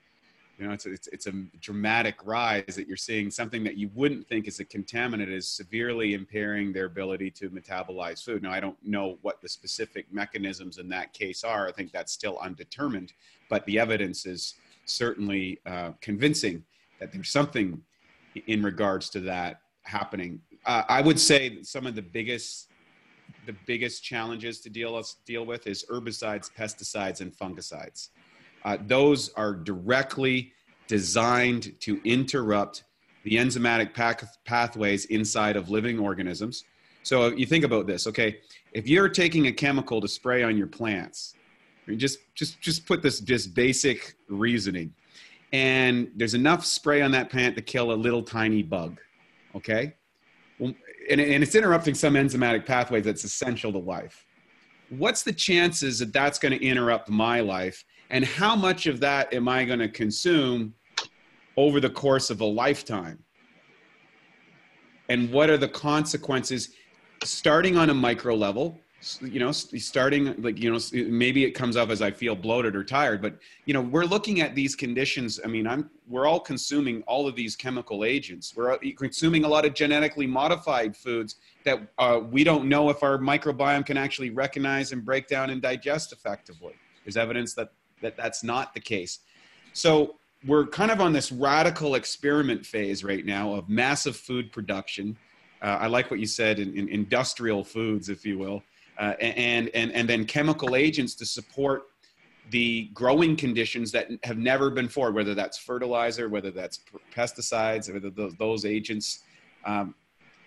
You know it's, it's, it's a dramatic rise that you're seeing something that you wouldn't think is a contaminant is severely impairing their ability to metabolize food. Now i don't know what the specific mechanisms in that case are. I think that's still undetermined but the evidence is certainly uh, convincing that there's something in regards to that happening. Uh, I would say some of the biggest the biggest challenges to deal us deal with is herbicides, pesticides, and fungicides. Uh, those are directly designed to interrupt the enzymatic path- pathways inside of living organisms. So you think about this, okay? If you're taking a chemical to spray on your plants, I mean, just just just put this just basic reasoning, and there's enough spray on that plant to kill a little tiny bug, okay? Well, and, and it's interrupting some enzymatic pathway that's essential to life. What's the chances that that's going to interrupt my life? And how much of that am I going to consume over the course of a lifetime? And what are the consequences starting on a micro level? You know starting like you know maybe it comes up as i feel bloated or tired but you know we're looking at these conditions. I mean i'm we're all consuming all of these chemical agents. We're consuming a lot of genetically modified foods that uh, we don't know if our microbiome can actually recognize and break down and digest effectively. There's evidence that, that that's not the case. So we're kind of on this radical experiment phase right now of massive food production. Uh, i like what you said in, in industrial foods if you will uh, and, and, and then chemical agents to support the growing conditions that have never been for, whether that's fertilizer, whether that's pesticides, whether those, those agents, um,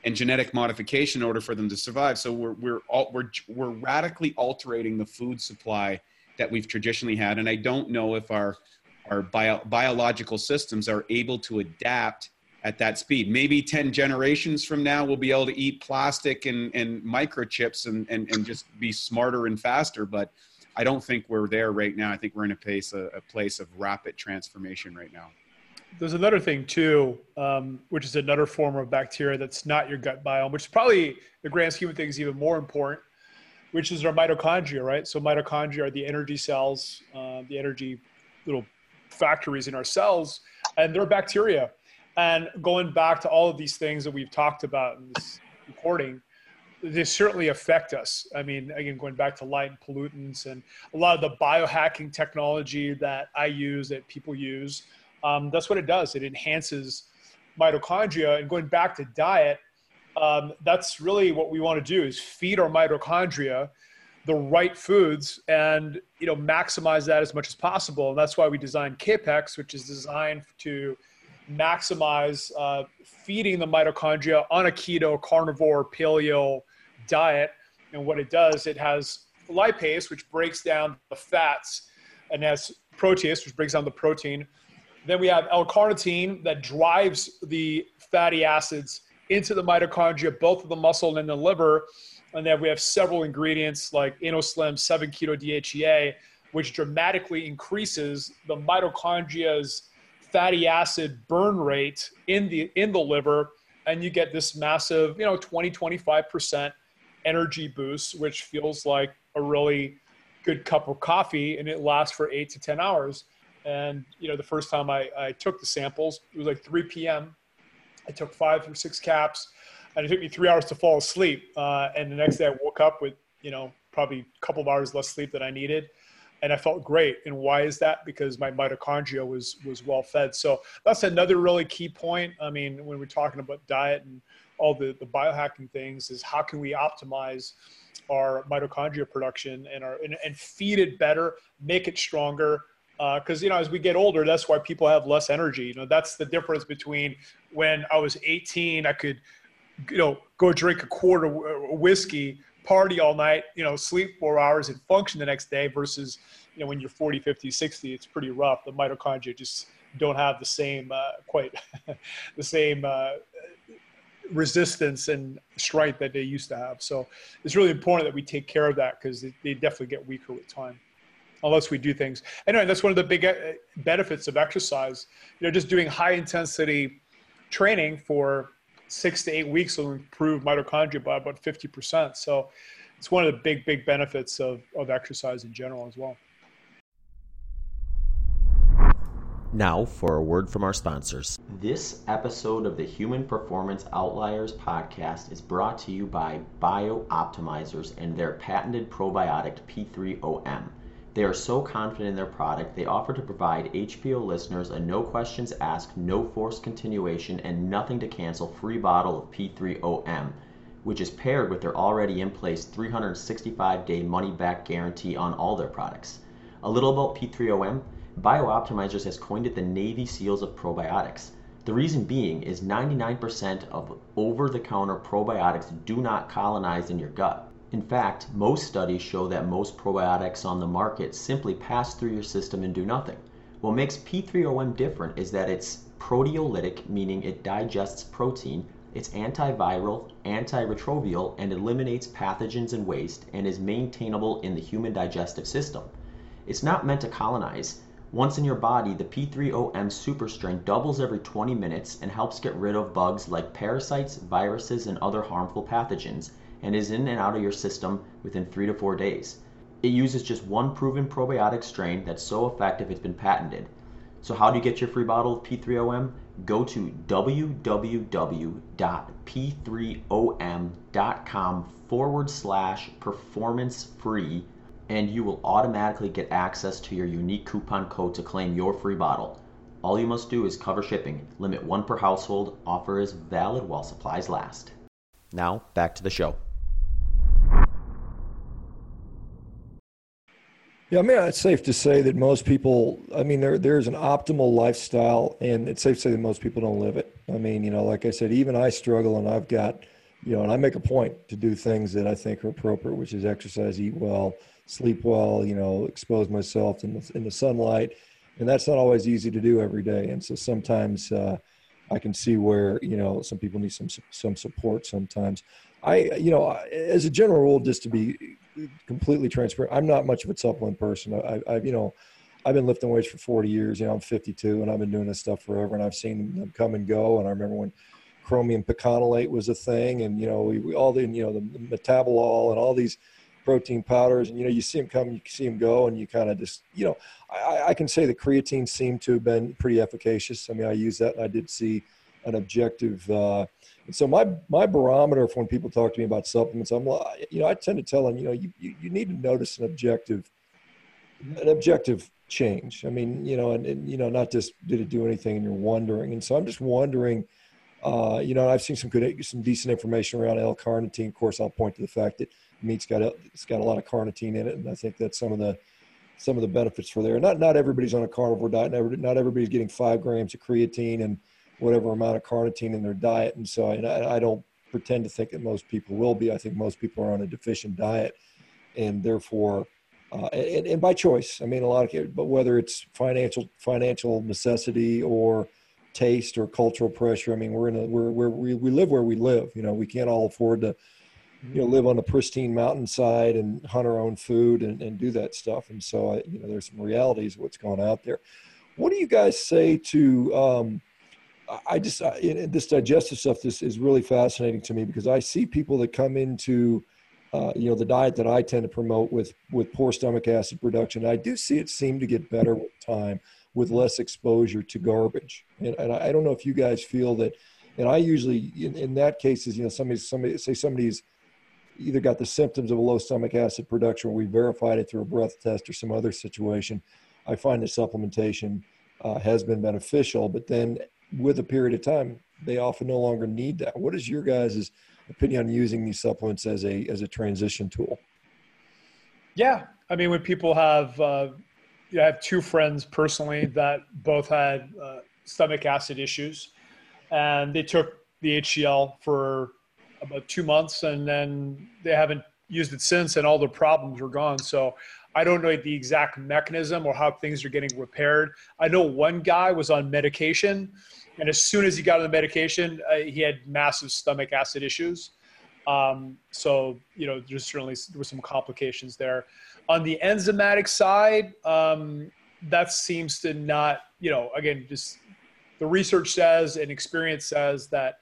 and genetic modification in order for them to survive. So we're, we're, all, we're, we're radically altering the food supply that we've traditionally had. And I don't know if our, our bio, biological systems are able to adapt at that speed. Maybe 10 generations from now, we'll be able to eat plastic and, and microchips and, and, and just be smarter and faster. But I don't think we're there right now. I think we're in a place, a, a place of rapid transformation right now. There's another thing too, um, which is another form of bacteria that's not your gut biome, which is probably the grand scheme of things even more important, which is our mitochondria, right? So mitochondria are the energy cells, uh, the energy little factories in our cells, and they're bacteria. And going back to all of these things that we've talked about in this recording, they certainly affect us. I mean, again, going back to light and pollutants and a lot of the biohacking technology that I use, that people use, um, that's what it does. It enhances mitochondria. And going back to diet, um, that's really what we want to do is feed our mitochondria the right foods and you know maximize that as much as possible. And that's why we designed Kapex, which is designed to maximize uh, feeding the mitochondria on a keto, carnivore, paleo diet. And what it does, it has lipase, which breaks down the fats, and has protease, which breaks down the protein. Then we have L-carnitine that drives the fatty acids into the mitochondria, both of the muscle and the liver. And then we have several ingredients like InnoSlim, 7 keto DHEA, which dramatically increases the mitochondria's fatty acid burn rate in the in the liver and you get this massive you know 20 25% energy boost which feels like a really good cup of coffee and it lasts for 8 to 10 hours. And you know the first time i, I took the samples it was like 3 p.m i took five or six caps and it took me three hours to fall asleep. Uh, and the next day i woke up with you know probably a couple of hours less sleep than i needed and I felt great. And why is that? Because my mitochondria was was well fed. So that's another really key point. I mean, when we're talking about diet and all the the biohacking things, is how can we optimize our mitochondria production and our and, and feed it better, make it stronger. Because uh, you know, as we get older, that's why people have less energy. You know, that's the difference between when I was 18, I could, you know, go drink a quart of whiskey party all night, you know, sleep four hours and function the next day versus, you know, when you're 40, 50, 60, it's pretty rough. The mitochondria just don't have the same, uh, quite the same uh, resistance and strength that they used to have. So it's really important that we take care of that because they, definitely get weaker with time unless we do things. Anyway, that's one of the big uh, benefits of exercise. You know, just doing high intensity training for six to eight weeks will improve mitochondria by about 50%. So it's one of the big, big benefits of, of exercise in general as well. Now for a word from our sponsors. This episode of the Human Performance Outliers podcast is brought to you by BiOptimizers and their patented probiotic P3OM. They are so confident in their product, they offer to provide HPO listeners a no questions asked, no forced continuation, and nothing to cancel free bottle of P3OM, which is paired with their already in place 365 day money back guarantee on all their products. A little about P3OM BiOptimizers has coined it the Navy SEALs of probiotics. The reason being is 99% of over the counter probiotics do not colonize in your gut. In fact, most studies show that most probiotics on the market simply pass through your system and do nothing. What makes P3OM different is that it's proteolytic, meaning it digests protein, it's antiviral, antiretroviral, and eliminates pathogens and waste, and is maintainable in the human digestive system. It's not meant to colonize. Once in your body, the P3OM super strain doubles every 20 minutes and helps get rid of bugs like parasites, viruses, and other harmful pathogens and is in and out of your system within three to four days. It uses just one proven probiotic strain that's so effective it's been patented. So, how do you get your free bottle of P3OM? Go to www.p3om.com forward slash performance free and you will automatically get access to your unique coupon code to claim your free bottle. All you must do is cover shipping, limit one per household, offer is valid while supplies last. Now, back to the show. Yeah, I mean, it's safe to say that most people, I mean, there there's an optimal lifestyle, and it's safe to say that most people don't live it. I mean, you know, like I said, even I struggle, and I've got, you know, and I make a point to do things that I think are appropriate, which is exercise, eat well, sleep well, you know, expose myself in the, in the sunlight, and that's not always easy to do every day. And so sometimes uh, I can see where you know some people need some some support. Sometimes I, you know, as a general rule, just to be completely transparent. I'm not much of a supplement person. I, I, you know, I've been lifting weights for 40 years. You know, I'm 52 and I've been doing this stuff forever. And I've seen them come and go. And I remember when chromium picolinate was a thing, and you know, we, we all the you know the metabolol and all these protein powders, and you know, you see them come, you see them go, and you kind of just, you know, I, I can say the creatine seemed to have been pretty efficacious. I mean, I use that, and I did see an objective. Uh, so my my barometer for when people talk to me about supplements, I'm like, you know, I tend to tell them, you know, you, you, you need to notice an objective, an objective change. I mean, you know, and, and, you know, not just did it do anything, and you're wondering. And so I'm just wondering, uh, you know, I've seen some good, some decent information around L-carnitine. Of course, I'll point to the fact that meat's got a, it's got a lot of carnitine in it, and I think that's some of the some of the benefits for there. Not not everybody's on a carnivore diet. Not everybody's getting five grams of creatine and whatever amount of carnitine in their diet. And so I, I don't pretend to think that most people will be. I think most people are on a deficient diet, and therefore, uh, and, and by choice. I mean, a lot of it, but whether it's financial financial necessity or taste or cultural pressure. I mean, we're in a we're, we're we we live where we live. You know, we can't all afford to you know live on a pristine mountainside and hunt our own food and, and do that stuff. And so, I, you know, there's some realities of what's going out there. What do you guys say to um, I just I, this digestive stuff. This is really fascinating to me because I see people that come into uh, you know the diet that I tend to promote with with poor stomach acid production. I do see it seem to get better with time with less exposure to garbage. And, and I, don't know if you guys feel that. And I usually in, in that case is you know somebody somebody say somebody's either got the symptoms of a low stomach acid production, we verified it through a breath test or some other situation. I find the supplementation uh, has been beneficial, but then with a period of time, they often no longer need that. What is your guys' opinion on using these supplements as a as a transition tool? Yeah, I mean, when people have, uh, I have two friends personally that both had uh, stomach acid issues, and they took the HCL for about two months, and then they haven't used it since, and all the problems were gone. So I don't know the exact mechanism or how things are getting repaired. I know one guy was on medication, and as soon as he got on the medication, uh, he had massive stomach acid issues. Um, so you know, there's certainly there were some complications there. On the enzymatic side, um, that seems to not, you know, again, just the research says and experience says that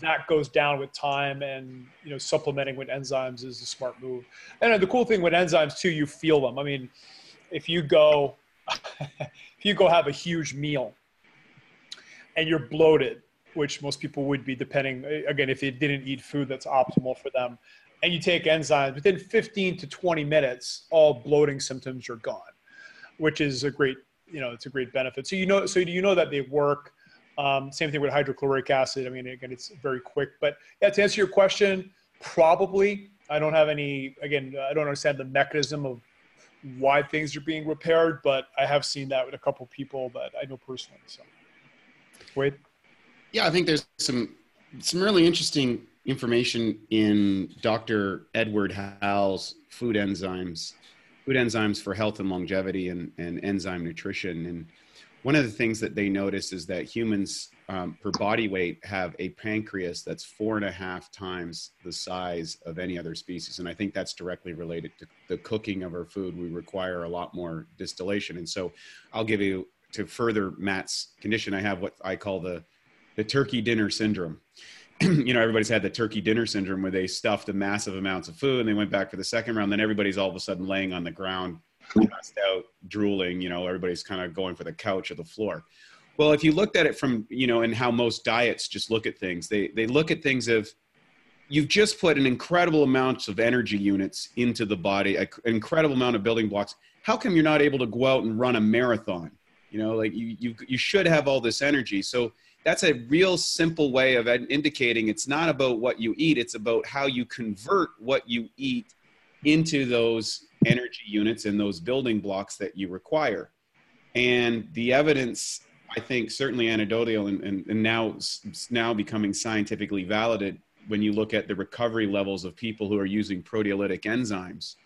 that goes down with time and you know supplementing with enzymes is a smart move and the cool thing with enzymes too you feel them i mean if you go if you go have a huge meal and you're bloated which most people would be depending again if they didn't eat food that's optimal for them and you take enzymes, within 15 to 20 minutes, all bloating symptoms are gone, which is a great, you know, it's a great benefit. So you know, so you know that they work. Um, same thing with hydrochloric acid. I mean, again, it's very quick. But yeah, to answer your question, probably I don't have any. Again, I don't understand the mechanism of why things are being repaired, but I have seen that with a couple people that I know personally. So, Wade. Yeah, I think there's some some really interesting information in Dr. Edward Howell's Food Enzymes, Food Enzymes for Health and Longevity and, and Enzyme Nutrition. And one of the things that they notice is that humans um, per body weight have a pancreas that's four and a half times the size of any other species. And I think that's directly related to the cooking of our food. We require a lot more distillation. And so I'll give you to further Matt's condition, I have what I call the, the turkey dinner syndrome. you know, everybody's had the turkey dinner syndrome where they stuffed a massive amounts of food and they went back for the second round. Then everybody's all of a sudden laying on the ground, passed out, drooling. You know, everybody's kind of going for the couch or the floor. Well, if you looked at it from, you know, and how most diets just look at things, they, they look at things of, you've just put an incredible amount of energy units into the body, an incredible amount of building blocks. How come you're not able to go out and run a marathon? You know, like you, you, you should have all this energy. So that's a real simple way of indicating it's not about what you eat, it's about how you convert what you eat into those energy units and those building blocks that you require. And the evidence I think certainly anecdotal and, and, and now now becoming scientifically validated when you look at the recovery levels of people who are using proteolytic enzymes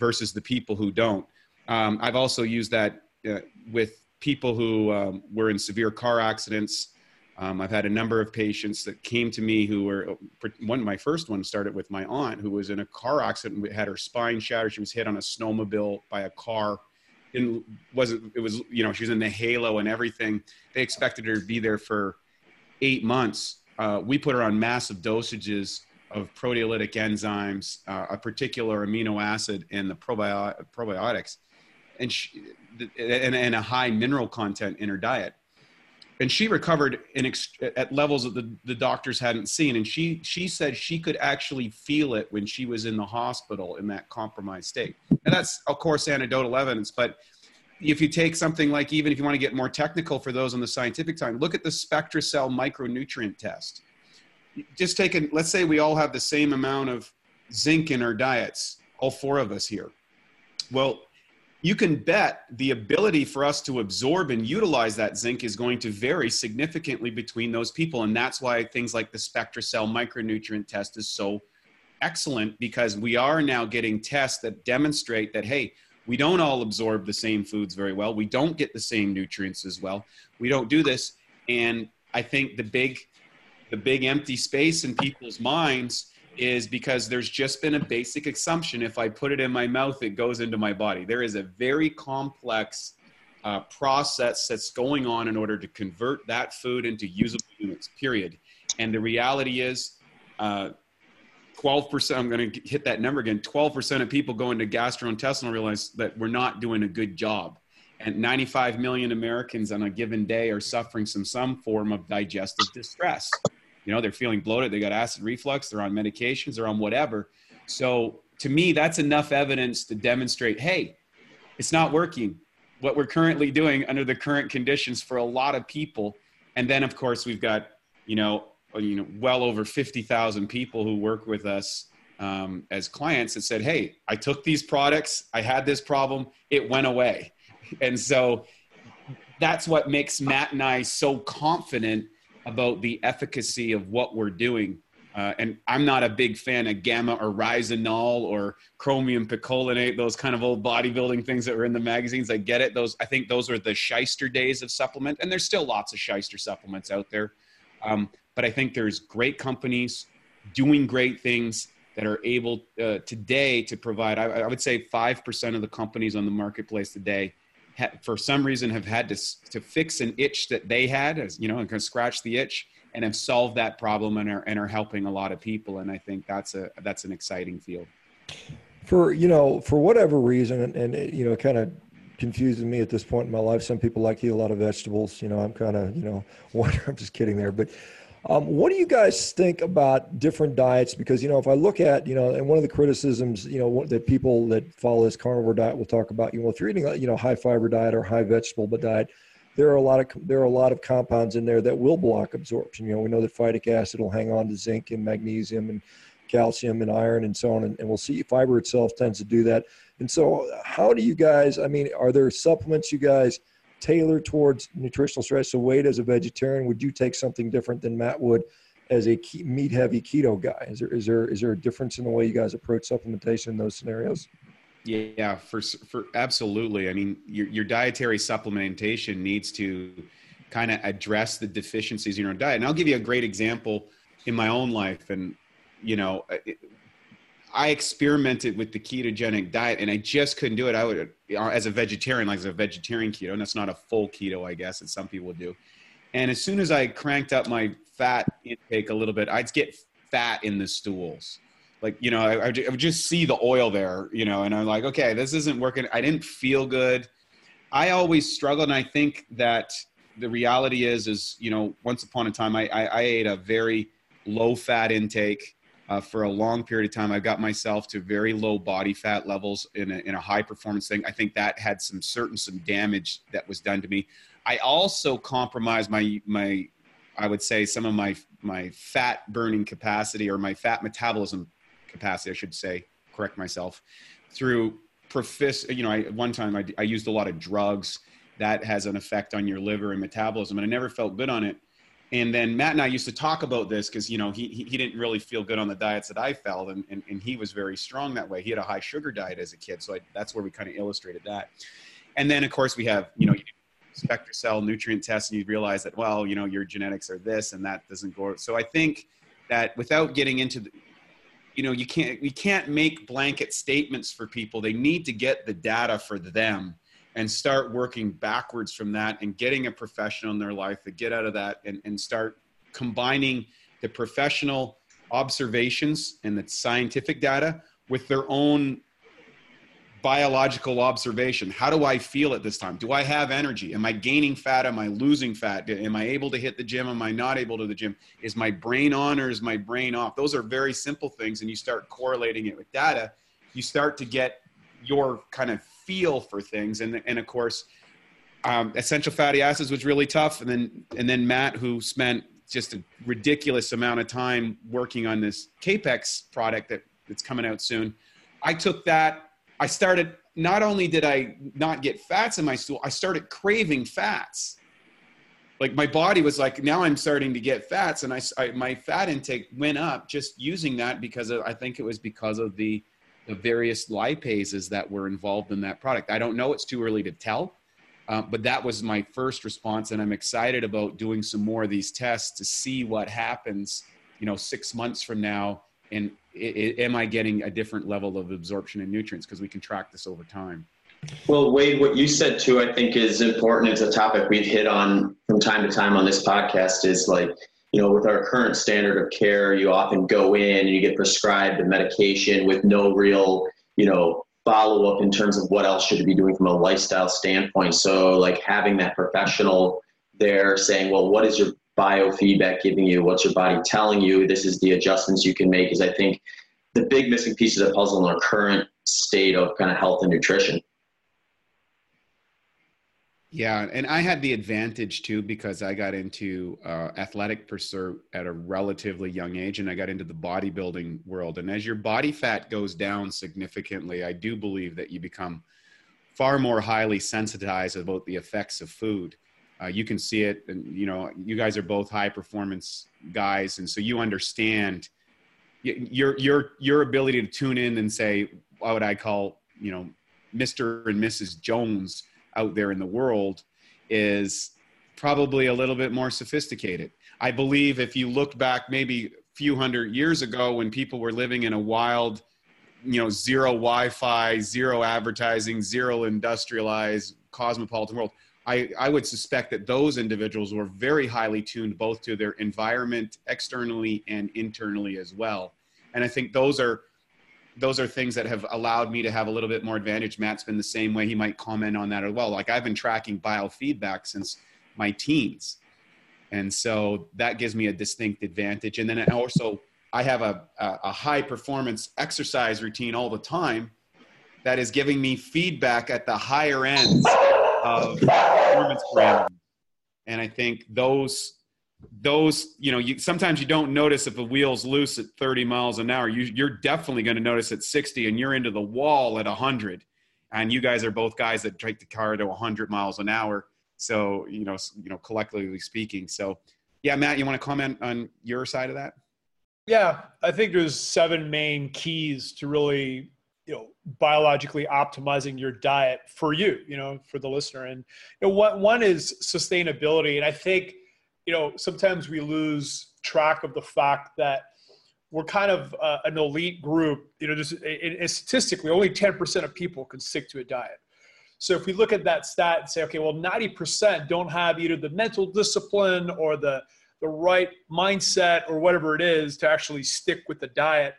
versus the people who don't. Um, I've also used that uh, with people who um, were in severe car accidents. Um, I've had a number of patients that came to me who were one. My first one started with my aunt who was in a car accident, had her spine shattered. She was hit on a snowmobile by a car didn't wasn't it was you know she was in the halo and everything they expected her to be there for eight months uh, we put her on massive dosages of proteolytic enzymes uh, a particular amino acid and the probiotic, probiotics and, she, and, and a high mineral content in her diet and she recovered in ex- at levels that the, the doctors hadn't seen. And she she said she could actually feel it when she was in the hospital in that compromised state. And that's of course anecdotal evidence. But if you take something like even if you want to get more technical for those on the scientific time look at the SpectraCell micronutrient test. Just take a let's say we all have the same amount of zinc in our diets all four of us here. Well you can bet the ability for us to absorb and utilize that zinc is going to vary significantly between those people. And that's why things like the SpectraCell micronutrient test is so excellent because we are now getting tests that demonstrate that, hey, we don't all absorb the same foods very well. We don't get the same nutrients as well. We don't do this. And I think the big, the big empty space in people's minds is because there's just been a basic assumption if I put it in my mouth, it goes into my body. There is a very complex uh, process that's going on in order to convert that food into usable units, period. And the reality is, uh, 12%, I'm going to hit that number again 12% of people go into gastrointestinal realize that we're not doing a good job. And 95 million Americans on a given day are suffering from some form of digestive distress. You know, they're feeling bloated, they got acid reflux, they're on medications, they're on whatever. So to me, that's enough evidence to demonstrate, hey, it's not working. What we're currently doing under the current conditions for a lot of people. And then of course we've got, you know, you know, well over 50,000 people who work with us um, as clients that said, Hey, I took these products, I had this problem, it went away. And so that's what makes Matt and I so confident about the efficacy of what we're doing. Uh, and I'm not a big fan of gamma oryzanol or chromium picolinate, those kind of old bodybuilding things that were in the magazines. I get it. Those I think those are the shyster days of supplement, and there's still lots of shyster supplements out there. Um, but I think there's great companies doing great things that are able uh, today to provide. I, I would say five percent of the companies on the marketplace today ha- for some reason have had to, to fix an itch that they had as you know and can scratch the itch and have solved that problem and are, and are helping a lot of people. And i think that's a that's an exciting field. For you know for whatever reason and, and it, you know kind of confusing me at this point in my life. Some people like to eat a lot of vegetables. You know i'm kind of you know i'm just kidding there. But Um, what do you guys think about different diets? Because you know, if I look at you know, and one of the criticisms you know that people that follow this carnivore diet will talk about, you know, if you're eating you know high fiber diet or high vegetable diet, there are a lot of there are a lot of compounds in there that will block absorption. You know, we know that phytic acid will hang on to zinc and magnesium and calcium and iron and so on, and, and we'll see fiber itself tends to do that. And so, how do you guys? I mean, are there supplements you guys? Tailor towards nutritional stress. So Wade, as a vegetarian, would you take something different than Matt would as a meat heavy keto guy? Is there, is there, is there a difference in the way you guys approach supplementation in those scenarios? Yeah, for, for absolutely. I mean, your, your dietary supplementation needs to kind of address the deficiencies in your diet. And I'll give you a great example in my own life. And, you know, I experimented with the ketogenic diet and I just couldn't do it. I would, uh, as a vegetarian, like as a vegetarian keto, and that's not a full keto, I guess, that some people do. And as soon as I cranked up my fat intake a little bit, I'd get fat in the stools. Like, you know, I, I would just see the oil there, you know, and I'm like, okay, this isn't working. I didn't feel good. I always struggled. And I think that the reality is, is, you know, once upon a time, I, I, I ate a very low fat intake uh, for a long period of time. I got myself to very low body fat levels in a, in a high performance thing. I think that had some certain some damage that was done to me. I also compromised my my I would say some of my my fat burning capacity or my fat metabolism capacity, I should say, correct myself, through profis. You know, I, one time I, I used a lot of drugs that has an effect on your liver and metabolism, and I never felt good on it. And then Matt and I used to talk about this because, you know, he, he didn't really feel good on the diets that I felt. And, and, and he was very strong that way. He had a high sugar diet as a kid. So I, that's where we kind of illustrated that. And then, of course, we have, you know, SpectraCell nutrient tests and you realize that, well, you know, your genetics are this and that doesn't go. So I think that without getting into the, you know, you can't, we can't make blanket statements for people. They need to get the data for them and start working backwards from that and getting a professional in their life to get out of that and, and start combining the professional observations and the scientific data with their own biological observation. How do I feel at this time? Do I have energy? Am I gaining fat? Am I losing fat? Am I able to hit the gym? Am I not able to the gym? Is my brain on or is my brain off? Those are very simple things. And you start correlating it with data. You start to get your kind of feel for things. And, and of course, um, essential fatty acids was really tough. And then, and then Matt, who spent just a ridiculous amount of time working on this Kapex product that, that's coming out soon. I took that. I started, not only did I not get fats in my stool, I started craving fats. Like my body was like, now I'm starting to get fats. And I, I my fat intake went up just using that because of, I think it was because of the, the various lipases that were involved in that product. I don't know, it's too early to tell, uh, but that was my first response. And I'm excited about doing some more of these tests to see what happens, you know, six months from now. And it, it, am I getting a different level of absorption and nutrients? Because we can track this over time. Well, Wade, what you said too, I think is important. It's a topic we've hit on from time to time on this podcast is like, you know, with our current standard of care, you often go in and you get prescribed a medication with no real, you know, follow up in terms of what else should you be doing from a lifestyle standpoint. So, like having that professional there saying, well, what is your biofeedback giving you? What's your body telling you? This is the adjustments you can make, is I think the big missing piece of the puzzle in our current state of kind of health and nutrition. Yeah, and I had the advantage too because I got into uh, athletic pursuit at a relatively young age, and I got into the bodybuilding world. And as your body fat goes down significantly, I do believe that you become far more highly sensitized about the effects of food. Uh, you can see it, and you know, you guys are both high performance guys, and so you understand your your your ability to tune in and say what would I call you know, Mister and Mrs. Jones out there in the world is probably a little bit more sophisticated. I believe if you look back maybe a few hundred years ago when people were living in a wild, you know, zero Wi Fi, zero advertising, zero industrialized cosmopolitan world, I, I would suspect that those individuals were very highly tuned both to their environment externally and internally as well. And I think those are those are things that have allowed me to have a little bit more advantage. Matt's been the same way. He might comment on that as well. Like I've been tracking biofeedback since my teens. and so that gives me a distinct advantage. And then also I have a, a, high performance exercise routine all the time that is giving me feedback at the higher ends of performance parameters. And I think those those you know you sometimes you don't notice if a wheel's loose at 30 miles an hour. You, you're definitely going to notice at 60 and you're into the wall at 100 and you guys are both guys that take the car to 100 miles an hour. So you know you know collectively speaking. So yeah matt you want to comment on your side of that? Yeah i think there's seven main keys to really you know biologically optimizing your diet for you you know for the listener. And you know what one is sustainability. And i think you know sometimes we lose track of the fact that we're kind of uh, an elite group you know just it, it, statistically only 10% of people can stick to a diet so if we look at that stat and say okay well 90% don't have either the mental discipline or the the right mindset or whatever it is to actually stick with the diet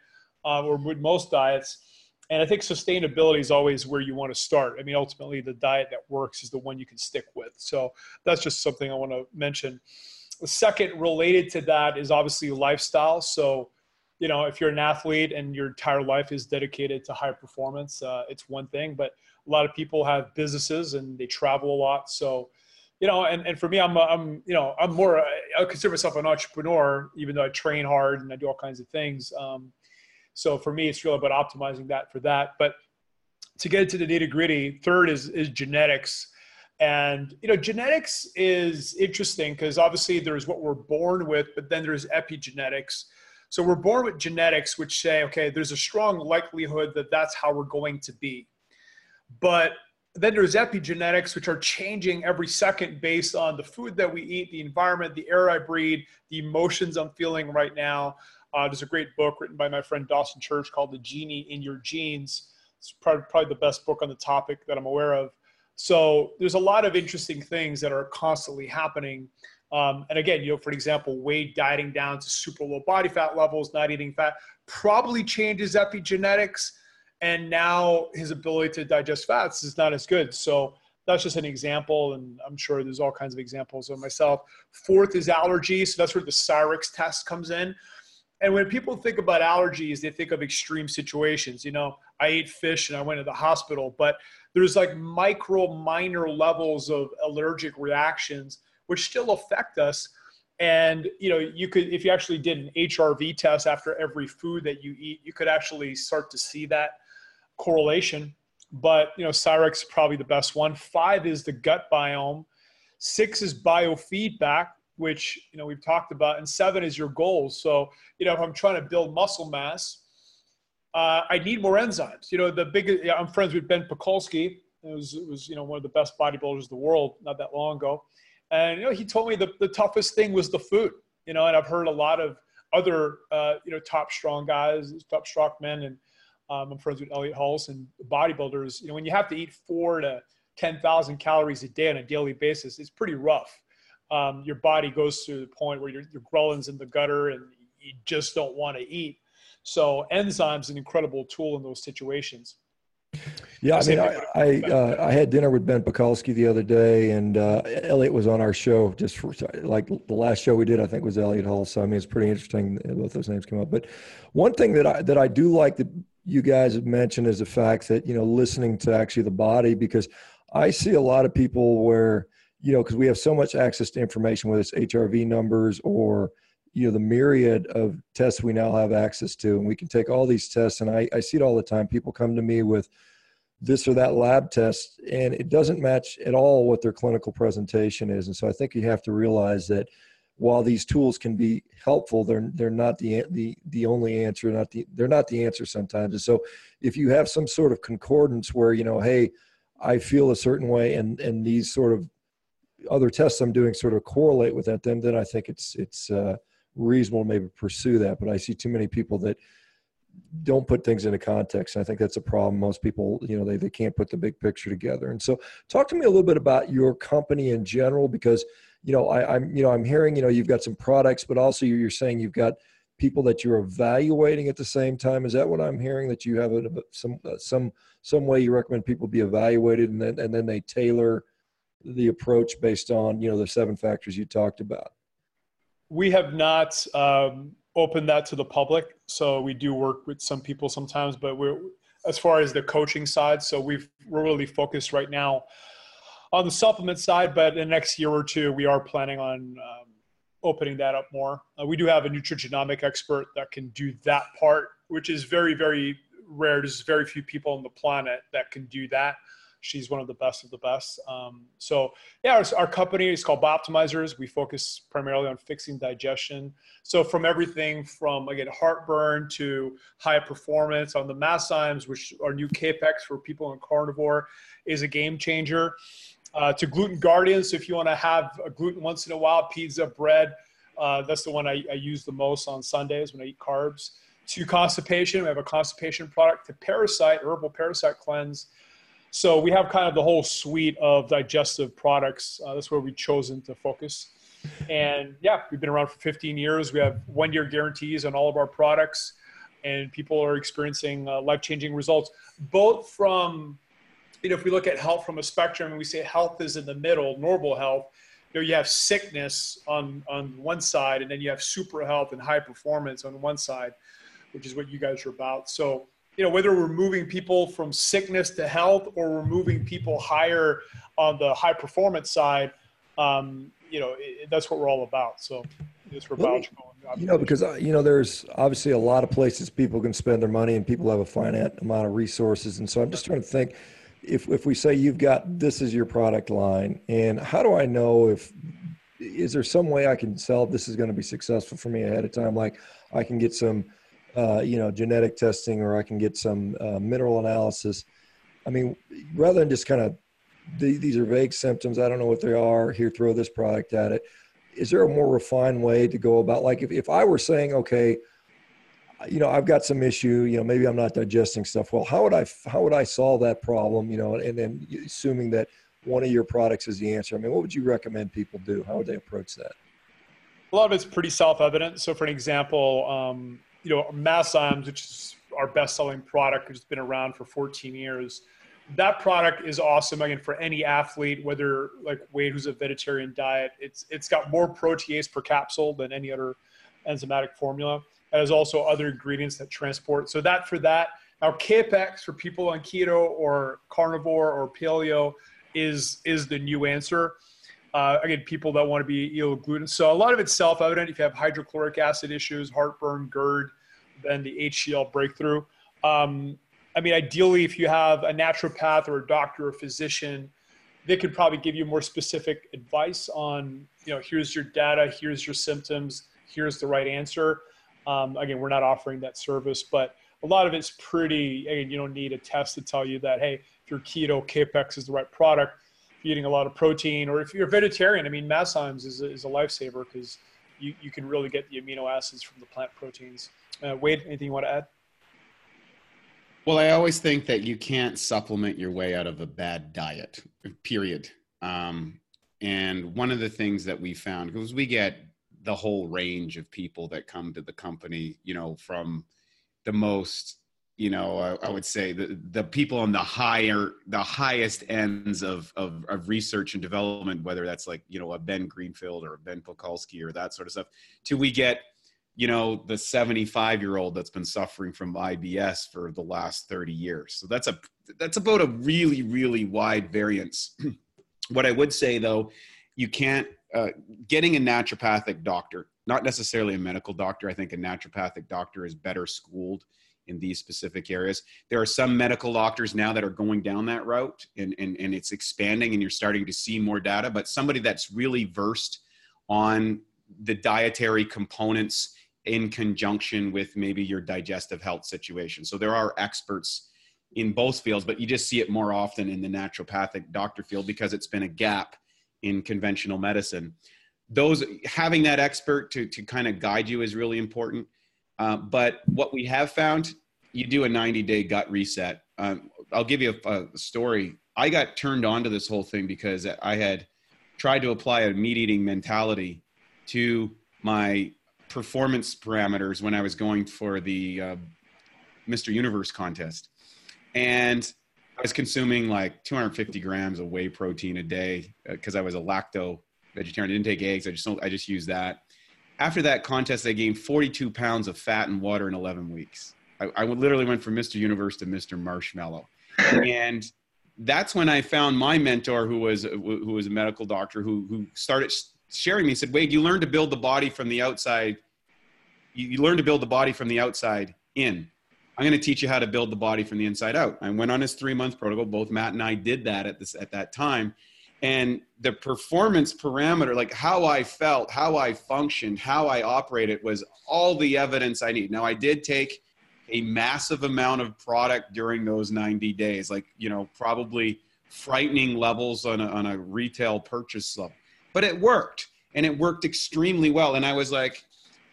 uh, or with most diets and I think sustainability is always where you want to start. I mean, ultimately, the diet that works is the one you can stick with. So that's just something I want to mention. The second related to that is obviously lifestyle. So, you know, if you're an athlete and your entire life is dedicated to high performance, uh, it's one thing. But a lot of people have businesses and they travel a lot. So, you know, and, and for me, I'm, I'm, you know, I'm more, I consider myself an entrepreneur, even though I train hard and I do all kinds of things. Um, so for me, it's really about optimizing that for that. But to get into the nitty gritty, third is is genetics. And you know, genetics is interesting because obviously there's what we're born with, but then there's epigenetics. So we're born with genetics which say, okay, there's a strong likelihood that that's how we're going to be. But then there's epigenetics, which are changing every second based on the food that we eat, the environment, the air I breathe, the emotions I'm feeling right now. Uh, there's a great book written by my friend Dawson Church called The Genie in Your Genes. It's probably, probably the best book on the topic that I'm aware of. So there's a lot of interesting things that are constantly happening. Um, and again, you know, for example, Wade dieting down to super low body fat levels, not eating fat, probably changes epigenetics. And now his ability to digest fats is not as good. So that's just an example. And I'm sure there's all kinds of examples of myself. Fourth is allergies. So that's where the Cyrex test comes in. And when people think about allergies, they think of extreme situations. You know, I ate fish and I went to the hospital, but there's like micro, minor levels of allergic reactions which still affect us. And you know, you could, if you actually did an HRV test after every food that you eat, you could actually start to see that correlation. But you know, Cyrex is probably the best one. Five is the gut biome. Six is biofeedback which you know we've talked about, and seven is your goals. So you know if I'm trying to build muscle mass, uh, I need more enzymes. You know the big. I'm friends with Ben Pakulski. It was you know one of the best bodybuilders in the world not that long ago, and you know he told me the the toughest thing was the food. You know, and I've heard a lot of other uh, you know top strong guys, top strong men, and um, I'm friends with Elliot Hulse and bodybuilders. You know, when you have to eat four to ten thousand calories a day on a daily basis, it's pretty rough um, your body goes to the point where your, your ghrelin's in the gutter and you just don't want to eat. So enzymes an incredible tool in those situations. Yeah, I mean, I I, uh, I, had dinner with Ben Pakulski the other day, and uh, Elliot was on our show just for like the last show we did. I think was Elliot Hall. So I mean, it's pretty interesting both those names come up. But one thing that I that I do like that you guys have mentioned is the fact that you know listening to actually the body because I see a lot of people where you know, because we have so much access to information, whether it's HRV numbers or you know the myriad of tests we now have access to, and we can take all these tests. And I, I see it all the time. People come to me with this or that lab test, and it doesn't match at all what their clinical presentation is. And so I think you have to realize that while these tools can be helpful, they're they're not the the the only answer. Not the they're not the answer sometimes. And so if you have some sort of concordance where you know, hey, I feel a certain way, and and these sort of other tests I'm doing sort of correlate with that, then then I think it's it's uh, reasonable to maybe pursue that. But I see too many people that don't put things into context. And I think that's a problem. Most people, you know, they, they can't put the big picture together. And so talk to me a little bit about your company in general, because, you know, I, am you know, I'm hearing, you know, you've got some products, but also you're saying you've got people that you're evaluating at the same time. Is that what I'm hearing that you have a, some, uh, some, some way you recommend people be evaluated and then, and then they tailor the approach based on you know the seven factors you talked about We have not um, opened that to the public, so we do work with some people sometimes, but we're as far as the coaching side. So we've we're really focused right now on the supplement side, but in the next year or two, we are planning on um, opening that up more. Uh, we do have a nutrigenomic expert that can do that part, which is very very rare. There's very few people on the planet that can do that she's one of the best of the best. Um, so yeah, our, our, company is called BiOptimizers. We focus primarily on fixing digestion. So from everything from again heartburn to high performance on the Masszymes, which are new Kapex for people in carnivore, is a game changer. Uh, to gluten guardians, so if you want to have a gluten once in a while, pizza, bread, uh, that's the one I, I use the most on Sundays when I eat carbs. To constipation, we have a constipation product. To parasite, herbal parasite cleanse so we have kind of the whole suite of digestive products. Uh, that's where we've chosen to focus. And yeah, we've been around for 15 years. We have one year guarantees on all of our products, and people are experiencing uh, life changing results, both from, you know, if we look at health from a spectrum and we say health is in the middle, normal health, you know, you have sickness on, on one side, and then you have super health and high performance on one side, which is what you guys are about. So, you know whether we're moving people from sickness to health or we're moving people higher on the high performance side um, you know it, that's what we're all about. So it's well, you know because uh, you know there's obviously a lot of places people can spend their money and people have a finite amount of resources. And so i'm just trying to think if if we say you've got this is your product line and how do i know if is there some way i can sell this is going to be successful for me ahead of time? Like i can get some uh, you know, genetic testing or I can get some uh, mineral analysis. I mean, rather than just kind of the, these are vague symptoms, I don't know what they are. Here, throw this product at it. Is there a more refined way to go about? Like, if, if I were saying, okay, you know, I've got some issue. You know, maybe I'm not digesting stuff well. How would I how would I solve that problem? You know, and then assuming that one of your products is the answer. I mean, what would you recommend people do? How would they approach that? A lot of it's pretty self-evident. So, for an example, um, you know, Masszymes, which is our best-selling product, which has been around for 14 years. That product is awesome again for any athlete, whether like Wade, who's a vegetarian diet. It's it's got more protease per capsule than any other enzymatic formula. It has also other ingredients that transport. So that for that. Now Kapex for people on keto or carnivore or paleo is is the new answer. Uh, again, people that want to be ill gluten. So a lot of it's self-evident. If you have hydrochloric acid issues, heartburn, GERD, then the HCl breakthrough. Um, I mean, ideally, if you have a naturopath or a doctor or physician, they could probably give you more specific advice on, you know, here's your data, here's your symptoms, here's the right answer. Um, again, we're not offering that service, but a lot of it's pretty, again, you don't need a test to tell you that, hey, if you're keto, Kapex is the right product eating a lot of protein, or if you're a vegetarian, I mean, Masszymes is a, is a lifesaver because you, you can really get the amino acids from the plant proteins. Uh, Wade, anything you want to add? Well, I always think that you can't supplement your way out of a bad diet, period. Um, and one of the things that we found, because we get the whole range of people that come to the company, you know, from the most you know, I, I, would say the the people on the higher, the highest ends of, of, of research and development, whether that's like you know a Ben Greenfield or a Ben Pakulski or that sort of stuff, till we get you know the 75 year old that's been suffering from IBS for the last 30 years. So that's a that's about a really really wide variance. what I would say though, you can't uh, getting a naturopathic doctor, not necessarily a medical doctor. I think a naturopathic doctor is better schooled in these specific areas. There are some medical doctors now that are going down that route and, and, and it's expanding and you're starting to see more data, but somebody that's really versed on the dietary components in conjunction with maybe your digestive health situation. So there are experts in both fields, but you just see it more often in the naturopathic doctor field because it's been a gap in conventional medicine. Those having that expert to, to kind of guide you is really important. Uh, but what we have found, you do a 90 day gut reset. Um, I'll give you a, a, story. I got turned on to this whole thing because I had tried to apply a meat eating mentality to my performance parameters when I was going for the uh, Mr. Universe contest. And I was consuming like 250 grams of whey protein a day because uh, I was a lacto vegetarian. I didn't take eggs. I just I just used that after that contest, I gained 42 pounds of fat and water in 11 weeks. I, I literally went from Mr. Universe to Mr. Marshmallow. and that's when I found my mentor, who was who was a medical doctor, who who started sharing me. He said, "Wade, you learn to build the body from the outside. You, you learn to build the body from the outside in. I'm going to teach you how to build the body from the inside out." I went on his three month protocol. Both Matt and I did that at this at that time, and the performance parameter, like how I felt, how I functioned, how I operated, was all the evidence I need. Now I did take a massive amount of product during those 90 days, like, you know, probably frightening levels on a, on a retail purchase level. But it worked and it worked extremely well. And I was like,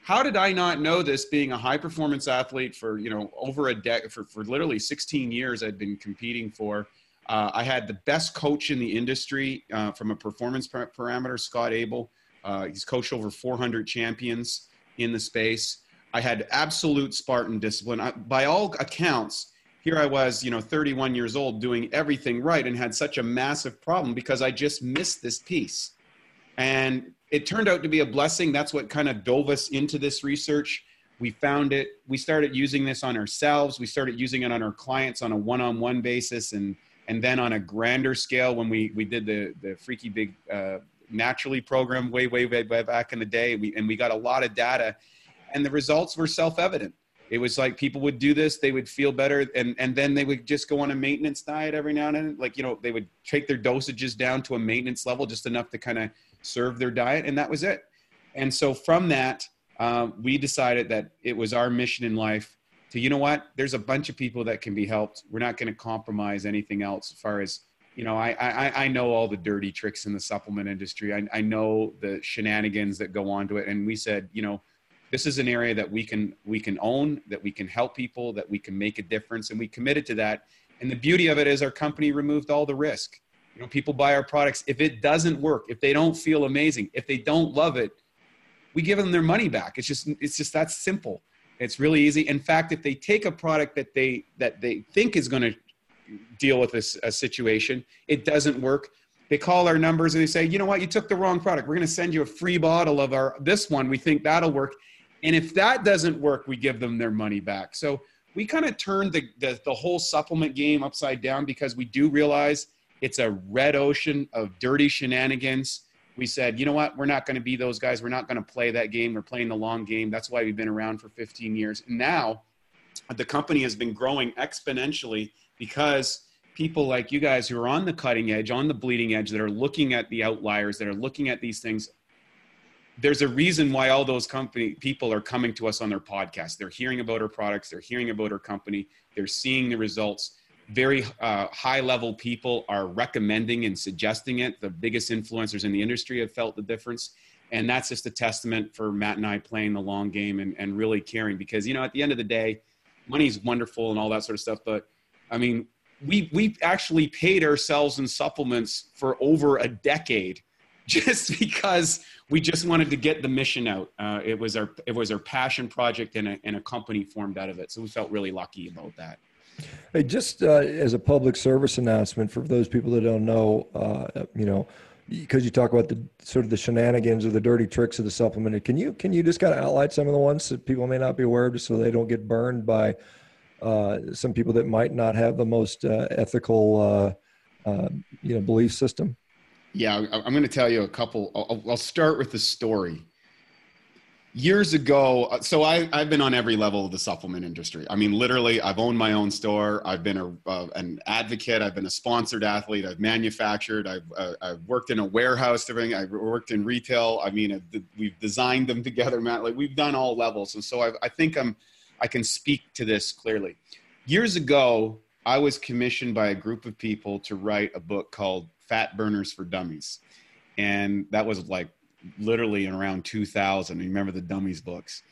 how did I not know this being a high performance athlete for, you know, over a decade, for, for literally 16 years I'd been competing for. Uh, I had the best coach in the industry uh, from a performance parameter, Scott Abel. Uh, he's coached over 400 champions in the space. I had absolute Spartan discipline. I, by all accounts, here I was, you know, 31 years old doing everything right and had such a massive problem because I just missed this piece. And it turned out to be a blessing. That's what kind of dove us into this research. We found it. We started using this on ourselves. We started using it on our clients on a one-on-one basis, and and then on a grander scale when we we did the the freaky big uh, naturally program way, way way back in the day. We and we got a lot of data and the results were self-evident it was like people would do this they would feel better and and then they would just go on a maintenance diet every now and then like you know they would take their dosages down to a maintenance level just enough to kind of serve their diet and that was it and so from that uh, we decided that it was our mission in life to you know what? There's a bunch of people that can be helped. We're not going to compromise anything else as far as you know I, I i know all the dirty tricks in the supplement industry. I, I know the shenanigans that go on to it. And we said you know this is an area that we can we can own that we can help people that we can make a difference. And we committed to that. And the beauty of it is our company removed all the risk. You know people buy our products. If it doesn't work if they don't feel amazing if they don't love it we give them their money back. It's just it's just that simple it's really easy. In fact if they take a product that they that they think is going to deal with this a situation it doesn't work. They call our numbers and they say you know what? You took the wrong product. We're going to send you a free bottle of our this one. We think that'll work. And if that doesn't work, we give them their money back. So we kind of turned the, the, the, whole supplement game upside down because we do realize it's a red ocean of dirty shenanigans. We said, you know what? We're not going to be those guys. We're not going to play that game. We're playing the long game. That's why we've been around for 15 years. And now the company has been growing exponentially because people like you guys who are on the cutting edge, on the bleeding edge, that are looking at the outliers, that are looking at these things, there's a reason why all those company people are coming to us on their podcast. They're hearing about our products, they're hearing about our company, they're seeing the results. Very uh, high level people are recommending and suggesting it. The biggest influencers in the industry have felt the difference. And that's just a testament for Matt and I playing the long game and, and really caring because, you know, at the end of the day, money's wonderful and all that sort of stuff. But I mean, we, we actually paid ourselves in supplements for over a decade just because we just wanted to get the mission out. Uh, it was our it was our passion project, and a, and a company formed out of it. So we felt really lucky about that. Hey, just uh, as a public service announcement for those people that don't know, uh, you know, because you talk about the sort of the shenanigans or the dirty tricks of the supplement. Can you can you just kind of outline some of the ones that people may not be aware of, just so they don't get burned by uh, some people that might not have the most uh, ethical, uh, uh, you know, belief system? Yeah, I'm going to tell you a couple. I'll, I'll start with the story. Years ago, uh, so I, I've been on every level of the supplement industry. I mean, literally, I've owned my own store. I've been a, uh, an advocate. I've been a sponsored athlete. I've manufactured. I've, uh, I've worked in a warehouse. Everything. I've worked in retail. I mean, we've designed them together, Matt. Like we've done all levels, and so I, I think I'm, I can speak to this clearly. Years ago, I was commissioned by a group of people to write a book called Fat Burners for Dummies. And that was like literally in around 2000. You remember the Dummies books.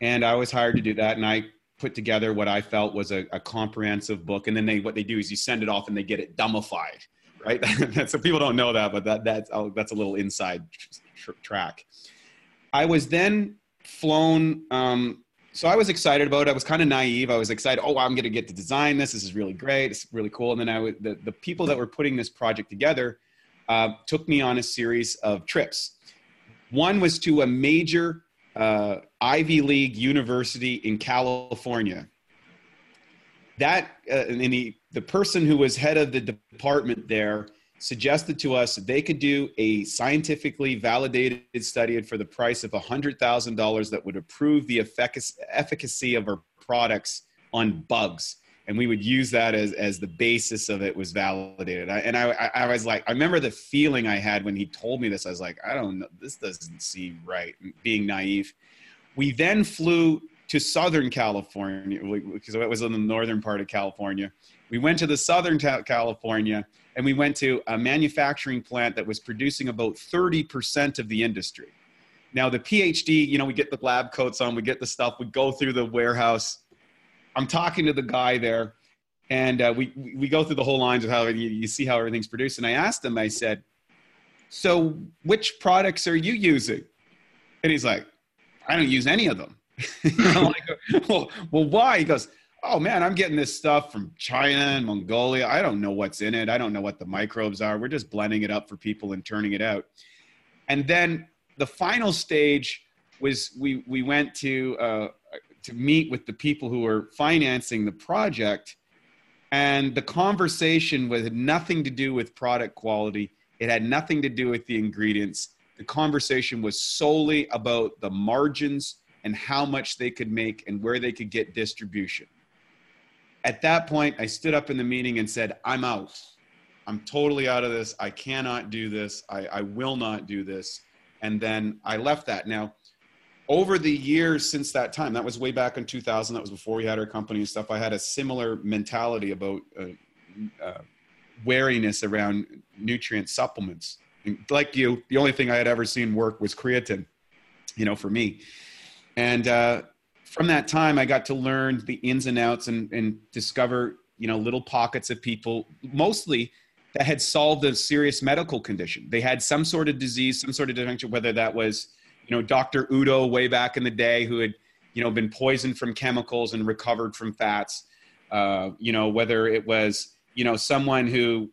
And I was hired to do that. And I put together what I felt was a, a comprehensive book. And then they, what they do is you send it off and they get it dummified, right? so people don't know that, but that, that's, oh, that's a little inside tr- track. I was then flown um, so I was excited about it. I was kind of naive. I was excited. Oh, I'm going to get to design this. This is really great. It's really cool. And then I the, the people that were putting this project together uh, took me on a series of trips. One was to a major uh, Ivy League university in California. That uh, and the the person who was head of the department there suggested to us that they could do a scientifically validated study for the price of $100,000 that would approve the efficacy of our products on bugs. And we would use that as, as the basis of it was validated. I, and I, I was like, I remember the feeling I had when he told me this. I was like, I don't know, this doesn't seem right, being naive. We then flew to Southern California because it was in the northern part of California. We went to the Southern California and we went to a manufacturing plant that was producing about 30% of the industry. Now, the PhD, you know, we get the lab coats on, we get the stuff, we go through the warehouse. I'm talking to the guy there, and uh, we, we go through the whole lines of how you, you see how everything's produced. And I asked him, I said, So, which products are you using? And he's like, I don't use any of them. like, well, well, why? He goes, oh man, I'm getting this stuff from China and Mongolia. I don't know what's in it. I don't know what the microbes are. We're just blending it up for people and turning it out. And then the final stage was we we went to uh, to meet with the people who were financing the project, and the conversation was had nothing to do with product quality. It had nothing to do with the ingredients. The conversation was solely about the margins and how much they could make and where they could get distribution at that point, I stood up in the meeting and said, I'm out. I'm totally out of this. I cannot do this. I, I will not do this. And then I left that. Now, over the years since that time, that was way back in 2000, that was before we had our company and stuff, I had a similar mentality about uh, uh, wariness around nutrient supplements. And like you, the only thing I had ever seen work was creatine, you know, for me. And uh, from that time, I got to learn the ins and outs and, and discover, you know, little pockets of people, mostly that had solved a serious medical condition. They had some sort of disease, some sort of dementia, whether that was, you know, Dr. Udo way back in the day who had, you know, been poisoned from chemicals and recovered from fats. Uh, you know, whether it was, you know, someone who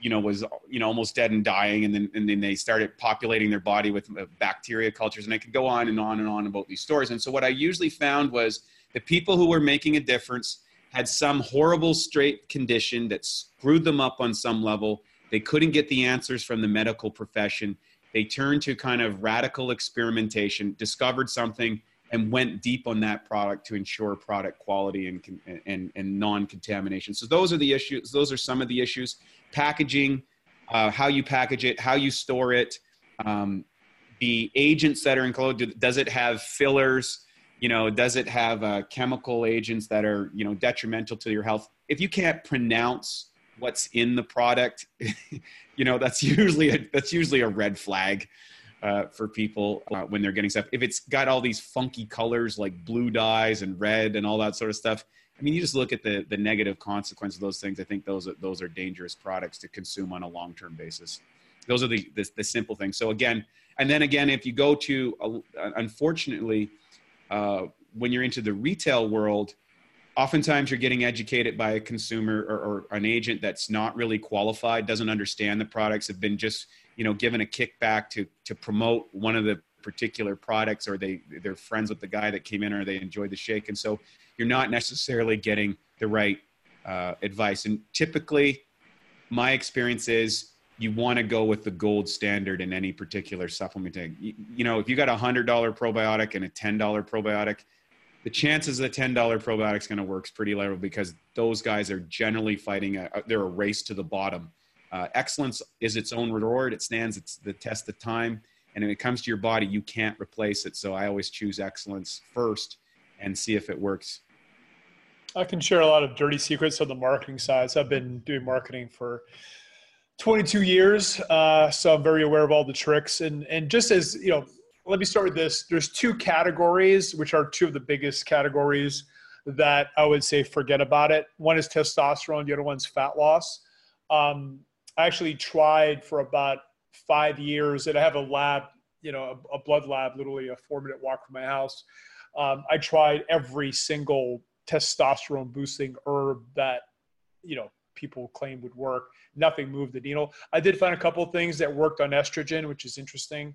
you know was you know almost dead and dying and then and then they started populating their body with uh, bacteria cultures and i could go on and on and on about these stories and so what i usually found was the people who were making a difference had some horrible straight condition that screwed them up on some level they couldn't get the answers from the medical profession they turned to kind of radical experimentation discovered something and went deep on that product to ensure product quality and, and, and non-contamination. So those are the issues. Those are some of the issues. Packaging, uh, how you package it, how you store it, um, the agents that are included. Does it have fillers? You know, does it have uh, chemical agents that are you know detrimental to your health? If you can't pronounce what's in the product, you know that's usually a, that's usually a red flag uh, for people uh, when they're getting stuff. If it's got all these funky colors like blue dyes and red and all that sort of stuff, I mean, you just look at the the negative consequence of those things. I think those are, those are dangerous products to consume on a long term basis. Those are the, the, the simple things. So again, and then again, if you go to uh, unfortunately, uh, when you're into the retail world, oftentimes you're getting educated by a consumer or, or, an agent that's not really qualified, doesn't understand the products, have been just you know given a kickback to to promote one of the particular products or they they're friends with the guy that came in or they enjoyed the shake. And so you're not necessarily getting the right uh, advice. And typically my experience is you want to go with the gold standard in any particular supplement. You, you know if you got a hundred dollar probiotic and a ten dollar probiotic the chances that $10 probiotic is going to work is pretty low because those guys are generally fighting a, they're a race to the bottom uh, excellence is its own reward. It stands it's the test of time. And when it comes to your body, you can't replace it. So I always choose excellence first and see if it works. I can share a lot of dirty secrets on the marketing side. So I've been doing marketing for 22 years. Uh, so I'm very aware of all the tricks. And, and just as, you know, let me start with this. There's two categories, which are two of the biggest categories that I would say forget about it. One is testosterone, the other one's fat loss. Um, I actually tried for about five years, and I have a lab, you know, a, a blood lab, literally a four minute walk from my house. Um, I tried every single testosterone boosting herb that, you know, people claim would work. Nothing moved the needle. I did find a couple things that worked on estrogen, which is interesting.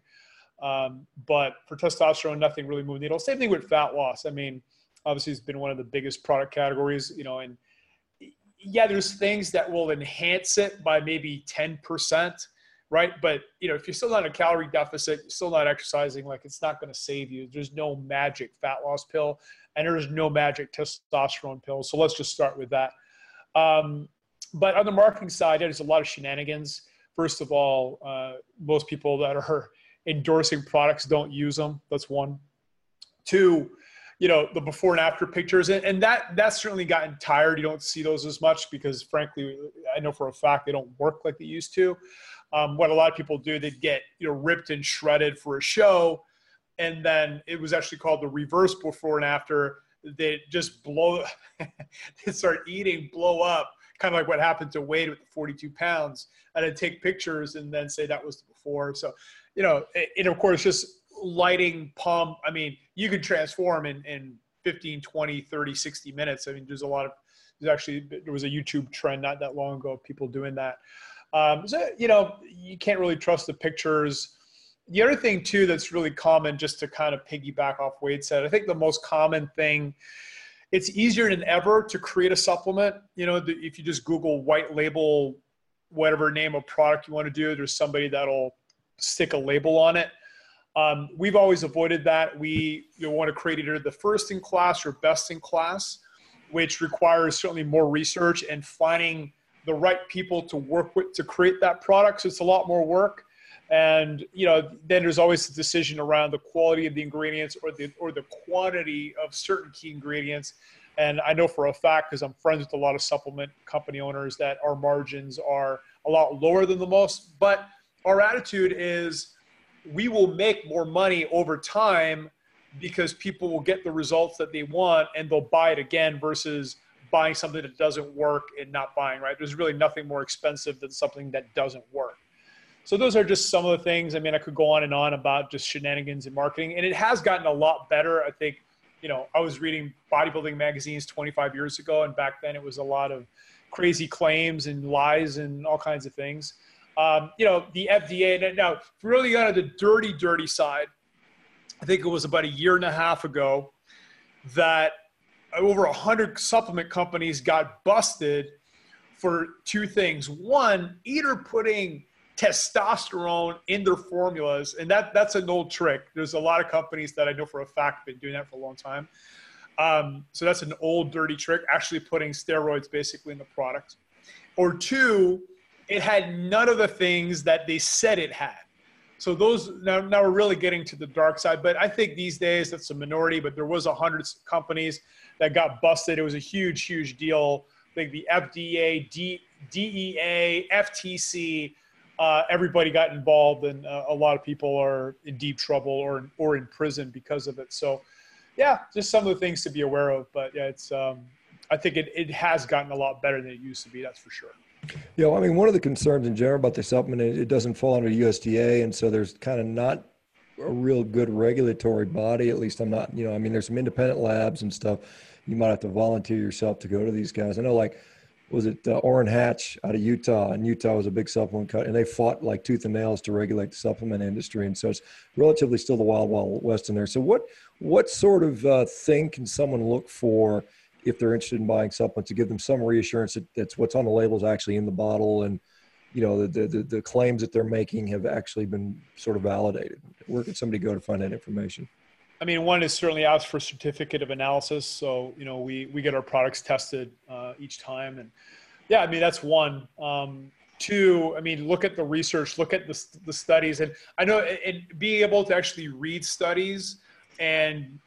Um, but for testosterone, nothing really moved the needle. Same thing with fat loss. I mean, obviously, it's been one of the biggest product categories, you know, and yeah, there's things that will enhance it by maybe 10%, right? But, you know, if you're still not in a calorie deficit, you're still not exercising, like it's not going to save you. There's no magic fat loss pill and there's no magic testosterone pill. So let's just start with that. Um, but on the marketing side, there's a lot of shenanigans. First of all, uh, most people that are endorsing products don't use them. That's one. Two, you know, the before and after pictures, and, that that's certainly gotten tired. You don't see those as much because, frankly, I know for a fact they don't work like they used to. Um, what a lot of people do, they get you know ripped and shredded for a show, and then it was actually called the reverse before and after. They just blow, they start eating, blow up, kind of like what happened to Wade with the 42 pounds, and then take pictures and then say that was the before. So, you know, and of course, just lighting, pump. I mean, you can transform in, in 15, 20, 30, 60 minutes. I mean, there's a lot of, there's actually, there was a YouTube trend not that long ago of people doing that. Um, so, you know, you can't really trust the pictures. The other thing, too, that's really common, just to kind of piggyback off Wade said, I think the most common thing, it's easier than ever to create a supplement. You know, if you just Google white label, whatever name of product you want to do, there's somebody that'll stick a label on it. Um, we've always avoided that. We you want to create either the first in class or best in class, which requires certainly more research and finding the right people to work with to create that product. So it's a lot more work. And you know, then there's always the decision around the quality of the ingredients or the or the quantity of certain key ingredients. And I know for a fact, because I'm friends with a lot of supplement company owners, that our margins are a lot lower than the most. But our attitude is we will make more money over time because people will get the results that they want and they'll buy it again versus buying something that doesn't work and not buying, right? There's really nothing more expensive than something that doesn't work. So those are just some of the things. I mean, I could go on and on about just shenanigans in marketing, and it has gotten a lot better. I think, you know, I was reading bodybuilding magazines 25 years ago, and back then it was a lot of crazy claims and lies and all kinds of things. Um, you know, the FDA, now, really got to the dirty, dirty side, I think it was about a year and a half ago that over 100 supplement companies got busted for two things. One, either putting testosterone in their formulas, and that, that's an old trick. There's a lot of companies that I know for a fact have been doing that for a long time. Um, so that's an old dirty trick, actually putting steroids basically in the product. Or two, it had none of the things that they said it had. So those now, now we're really getting to the dark side. But I think these days that's a minority. But there was a hundred companies that got busted. It was a huge, huge deal. I think the FDA, D, DEA, FTC, uh, everybody got involved, and uh, a lot of people are in deep trouble or or in prison because of it. So, yeah, just some of the things to be aware of. But yeah, it's um, I think it, it has gotten a lot better than it used to be. That's for sure. Yeah, well, I mean, one of the concerns in general about the supplement, it doesn't fall under USDA, and so there's kind of not a real good regulatory body. At least I'm not, you know, I mean, there's some independent labs and stuff. You might have to volunteer yourself to go to these guys. I know, like, was it uh, Orrin Hatch out of Utah? And Utah was a big supplement cut, and they fought like tooth and nails to regulate the supplement industry. And so it's relatively still the wild, wild west in there. So what what sort of uh, thing can someone look for? if they're interested in buying supplements to give them some reassurance that that's what's on the label is actually in the bottle and you know the, the, the claims that they're making have actually been sort of validated where can somebody go to find that information I mean, one is certainly ask for certificate of analysis. So, you know, we, we get our products tested uh, each time. And yeah, I mean, that's one. Um, two, I mean, look at the research, look at the, the studies. And I know and being able to actually read studies and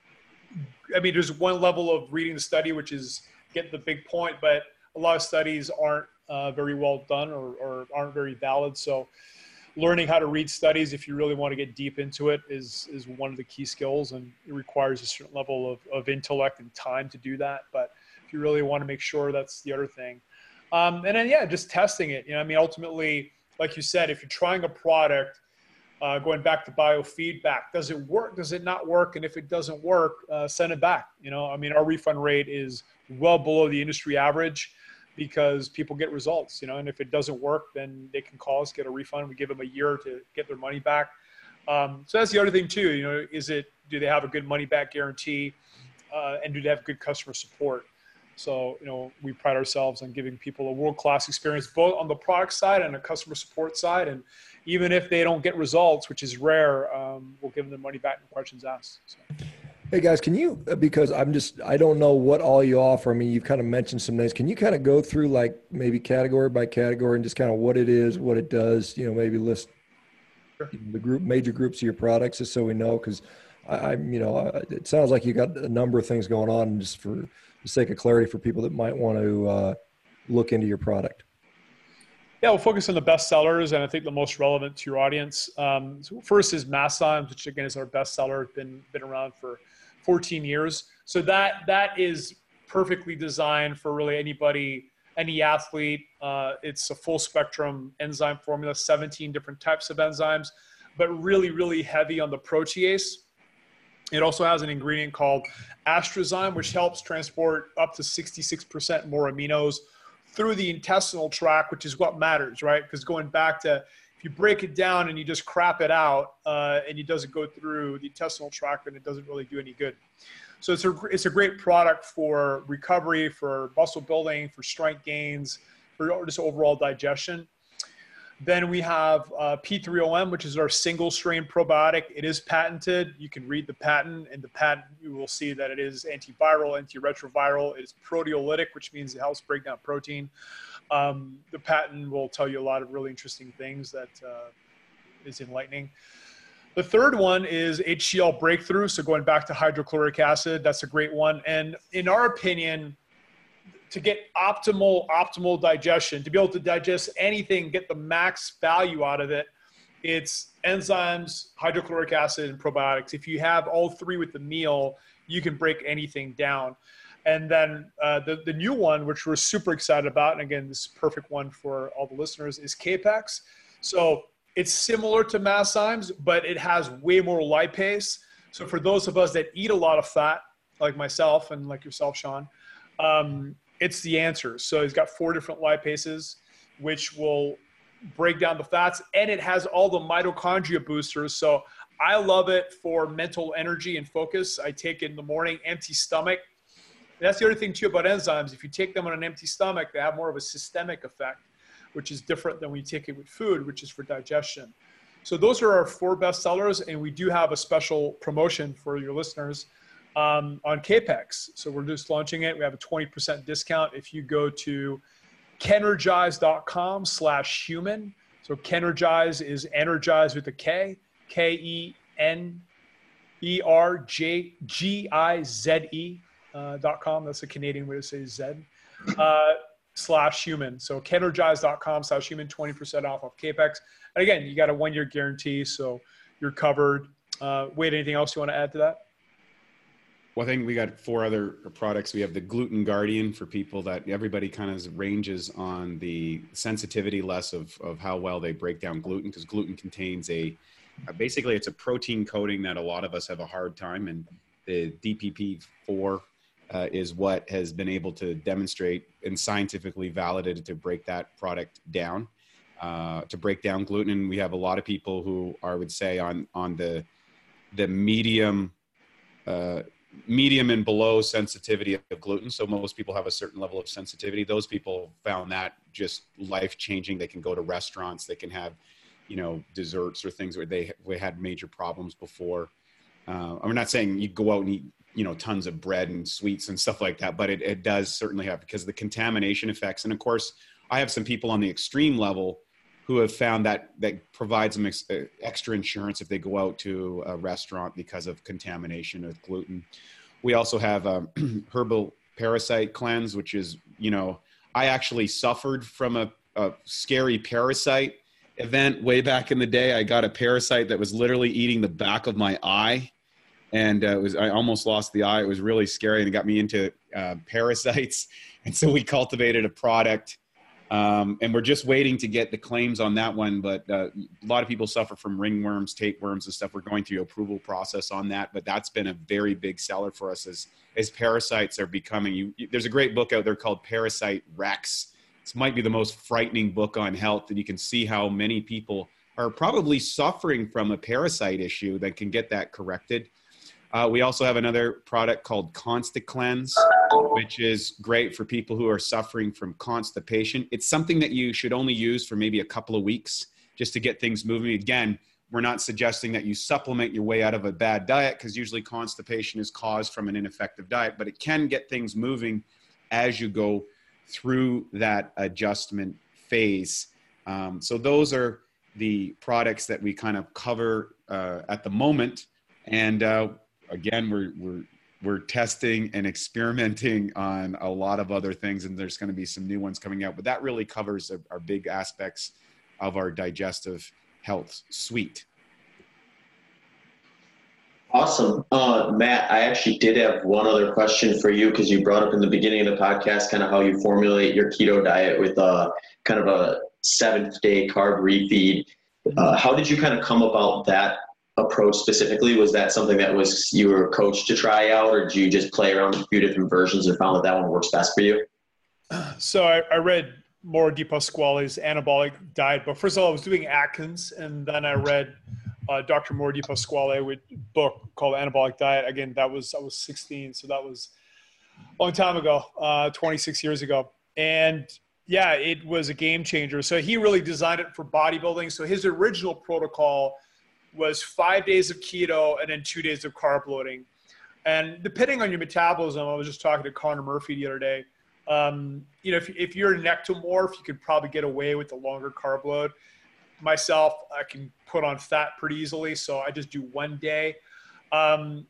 I mean, there's one level of reading the study, which is get the big point, but a lot of studies aren't uh, very well done or, or, aren't very valid. So, learning how to read studies, if you really want to get deep into it, is is one of the key skills, and it requires a certain level of, of intellect and time to do that. But if you really want to make sure, that's the other thing. Um, and then, yeah, just testing it. You know, I mean, ultimately, like you said, if you're trying a product uh, going back to biofeedback does it work does it not work and if it doesn't work uh, send it back you know i mean our refund rate is well below the industry average because people get results you know and if it doesn't work then they can call us get a refund we give them a year to get their money back Um, so that's the other thing too. You know, is it do they have a good money back guarantee, uh, and do they have good customer support? So you know, we pride ourselves on giving people a world class experience both on the product side and the customer support side. And even if they don't get results, which is rare, um, we'll give them the money back and questions asked. So. Hey guys, can you because I'm just I don't know what all you offer. I mean, you've kind of mentioned some names. Can you kind of go through like maybe category by category and just kind of what it is, what it does? You know, maybe list the group major groups of your products, just so we know. Because I, am you know, it sounds like you got a number of things going on. Just for the sake of clarity, for people that might want to uh, look into your product. Yeah, we'll focus on the best sellers and I think the most relevant to your audience. Um, so first is Masszymes, which again is our best seller. Been been around for 14 years. So that that is perfectly designed for really anybody, any athlete. Uh, it's a full spectrum enzyme formula, 17 different types of enzymes, but really, really heavy on the protease. It also has an ingredient called Astrozyme, which helps transport up to 66% more aminos through the intestinal tract, which is what matters, right? Because going back to if you break it down and you just crap it out uh, and it doesn't go through the intestinal tract, then it doesn't really do any good. So it's a, it's a great product for recovery, for muscle building, for strength gains, for just overall digestion. Then we have uh, P3OM, which is our single strain probiotic. It is patented. You can read the patent. and the patent, you will see that it is antiviral, antiretroviral. It is proteolytic, which means it helps break down protein. Um, the patent will tell you a lot of really interesting things that uh, is enlightening. The third one is HCl breakthrough. So going back to hydrochloric acid, that's a great one. And in our opinion, to get optimal optimal digestion, to be able to digest anything, get the max value out of it, it's enzymes, hydrochloric acid, and probiotics. If you have all three with the meal, you can break anything down. And then uh, the, the new one, which we're super excited about, and again, this is perfect one for all the listeners, is Kapex. So it's similar to Masszymes, but it has way more lipase. So for those of us that eat a lot of fat, like myself and like yourself, Sean, um, it's the answer. So it's got four different lipases, which will break down the fats, and it has all the mitochondria boosters. So I love it for mental energy and focus. I take it in the morning, empty stomach. That's the other thing too about enzymes. If you take them on an empty stomach, they have more of a systemic effect, which is different than when you take it with food, which is for digestion. So those are our four best sellers, and we do have a special promotion for your listeners um, on Kapex. So we're just launching it. We have a 20% discount if you go to kenergize.com slash human. So Kenergize is energize with a K, K E N E R J G I Z E dot com. That's a Canadian way to say Z. Uh, slash human. So kenergize.com slash human, 20% off of Kapex. And again, you got a one year guarantee, so you're covered. Uh, Wade, anything else you want to add to that? Well, I think we got four other products. We have the Gluten Guardian for people that everybody kind of ranges on the sensitivity less of, of how well they break down gluten because gluten contains a basically it's a protein coating that a lot of us have a hard time and the DPP4 uh, is what has been able to demonstrate and scientifically validated to break that product down uh, to break down gluten and we have a lot of people who are, I would say on on the the medium uh, medium and below sensitivity of gluten. So most people have a certain level of sensitivity. Those people found that just life changing. They can go to restaurants. They can have, you know, desserts or things where they, they had major problems before. Uh, I'm not saying you go out and eat, you know, tons of bread and sweets and stuff like that, but it, it does certainly have because the contamination effects. And of course, I have some people on the extreme level who have found that that provides them ex- uh, extra insurance if they go out to a restaurant because of contamination with gluten. We also have um, herbal parasite cleanse, which is you know I actually suffered from a, a scary parasite event way back in the day. I got a parasite that was literally eating the back of my eye, and uh, it was I almost lost the eye. It was really scary, and it got me into uh, parasites. And so we cultivated a product um, and we're just waiting to get the claims on that one. But uh, a lot of people suffer from ringworms, tapeworms, and stuff. We're going through approval process on that, but that's been a very big seller for us as as parasites are becoming. You, you, there's a great book out there called Parasite Rex. This might be the most frightening book on health, and you can see how many people are probably suffering from a parasite issue that can get that corrected. Uh, we also have another product called Consti-Cleanse, which is great for people who are suffering from constipation. It's something that you should only use for maybe a couple of weeks just to get things moving. Again, we're not suggesting that you supplement your way out of a bad diet because usually constipation is caused from an ineffective diet, but it can get things moving as you go through that adjustment phase. Um, so those are the products that we kind of cover uh, at the moment. And uh, again, we're, we're, we're testing and experimenting on a lot of other things, and there's going to be some new ones coming out. But that really covers our, our big aspects of our digestive health suite. Awesome. Uh, Matt, I actually did have one other question for you because you brought up in the beginning of the podcast kind of how you formulate your keto diet with a uh, kind of a seventh day carb refeed. Uh, how did you kind of come about that approach specifically? Was that something that was you were coached to try out, or did you just play around with a few different versions and found that that one works best for you? So I, I read Mauro Di Pasquale's anabolic diet but First of all, I was doing Atkins, and then I read uh, Dr. Mauro Di Pasquale with book called Anabolic Diet. Again, that was I was 16, so that was a long time ago, uh, 26 years ago, and yeah, it was a game changer. So he really designed it for bodybuilding. So his original protocol was five days of keto and then two days of carb loading. And depending on your metabolism, I was just talking to Connor Murphy the other day. Um, you know, if, if you're a nectomorph, you could probably get away with the longer carb load. Myself, I can put on fat pretty easily, so I just do one day. Um,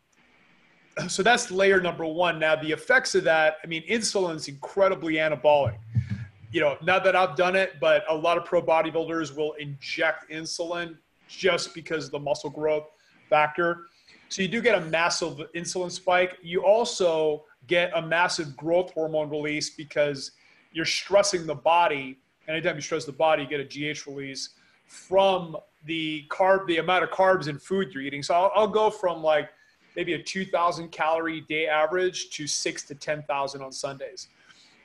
so that's layer number one. Now, the effects of that, I mean, insulin is incredibly anabolic. You know, not that I've done it, but a lot of pro bodybuilders will inject insulin just because of the muscle growth factor. So you do get a massive insulin spike. You also get a massive growth hormone release because you're stressing the body. And anytime you stress the body, you get a GH release from the carb, the amount of carbs and food you're eating. So I'll, I'll go from like maybe a 2,000 calorie day average to six to 10,000 on Sundays.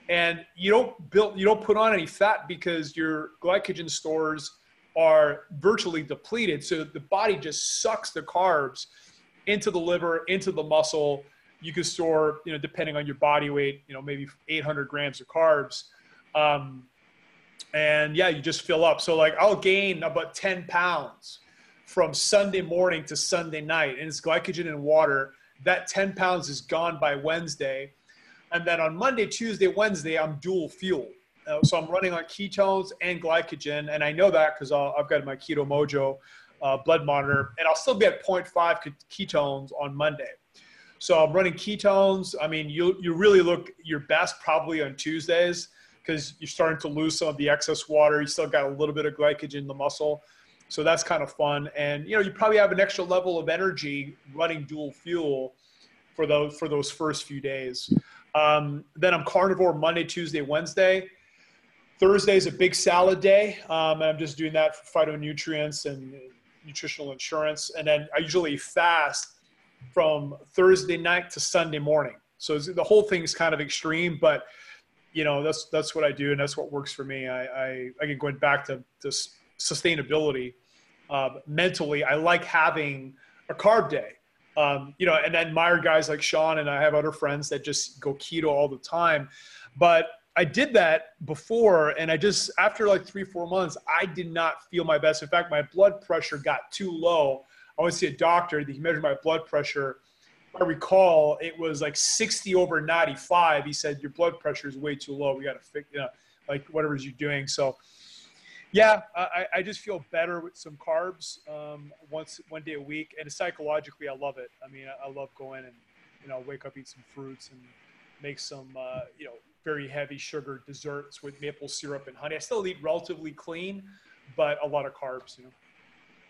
And you don't build, you don't put on any fat because your glycogen stores are virtually depleted. So the body just sucks the carbs into the liver, into the muscle, you can store, you know, depending on your body weight, you know, maybe 800 grams of carbs. Um, and yeah, you just fill up. So like I'll gain about 10 pounds from Sunday morning to Sunday night, and it's glycogen and water. That 10 pounds is gone by Wednesday. And then on Monday, Tuesday, Wednesday, I'm dual fuel. Uh, so I'm running on ketones and glycogen. And I know that because I've got my Keto Mojo uh, blood monitor, and I'll still be at 0.5 ketones on Monday. So I'm running ketones. I mean, you you really look your best probably on Tuesdays because you're starting to lose some of the excess water. You still got a little bit of glycogen in the muscle. So that's kind of fun. And you know, you probably have an extra level of energy running dual fuel for those for those first few days. Um, then I'm carnivore Monday, Tuesday, Wednesday. Thursday is a big salad day, um, and I'm just doing that for phytonutrients and nutritional insurance. And then I usually fast from Thursday night to Sunday morning. So the whole thing is kind of extreme, but you know that's that's what I do, and that's what works for me. I, I again going back to this sustainability. Um, mentally, I like having a carb day. Um, you know, and I admire guys like Sean, and I have other friends that just go keto all the time. But I did that before, and I just after like three four months, I did not feel my best. In fact, my blood pressure got too low I went to see a doctor. He measured my blood pressure. I recall, it was like 60 over 95. He said, Your blood pressure is way too low. We got to fix, you know, like whatever you're doing. So, yeah, I, I just feel better with some carbs um, once one day a week, and psychologically, I love it. I mean, I, love going and you know wake up, eat some fruits, and make some uh, you know very heavy sugar desserts with maple syrup and honey. I still eat relatively clean, but a lot of carbs. You know.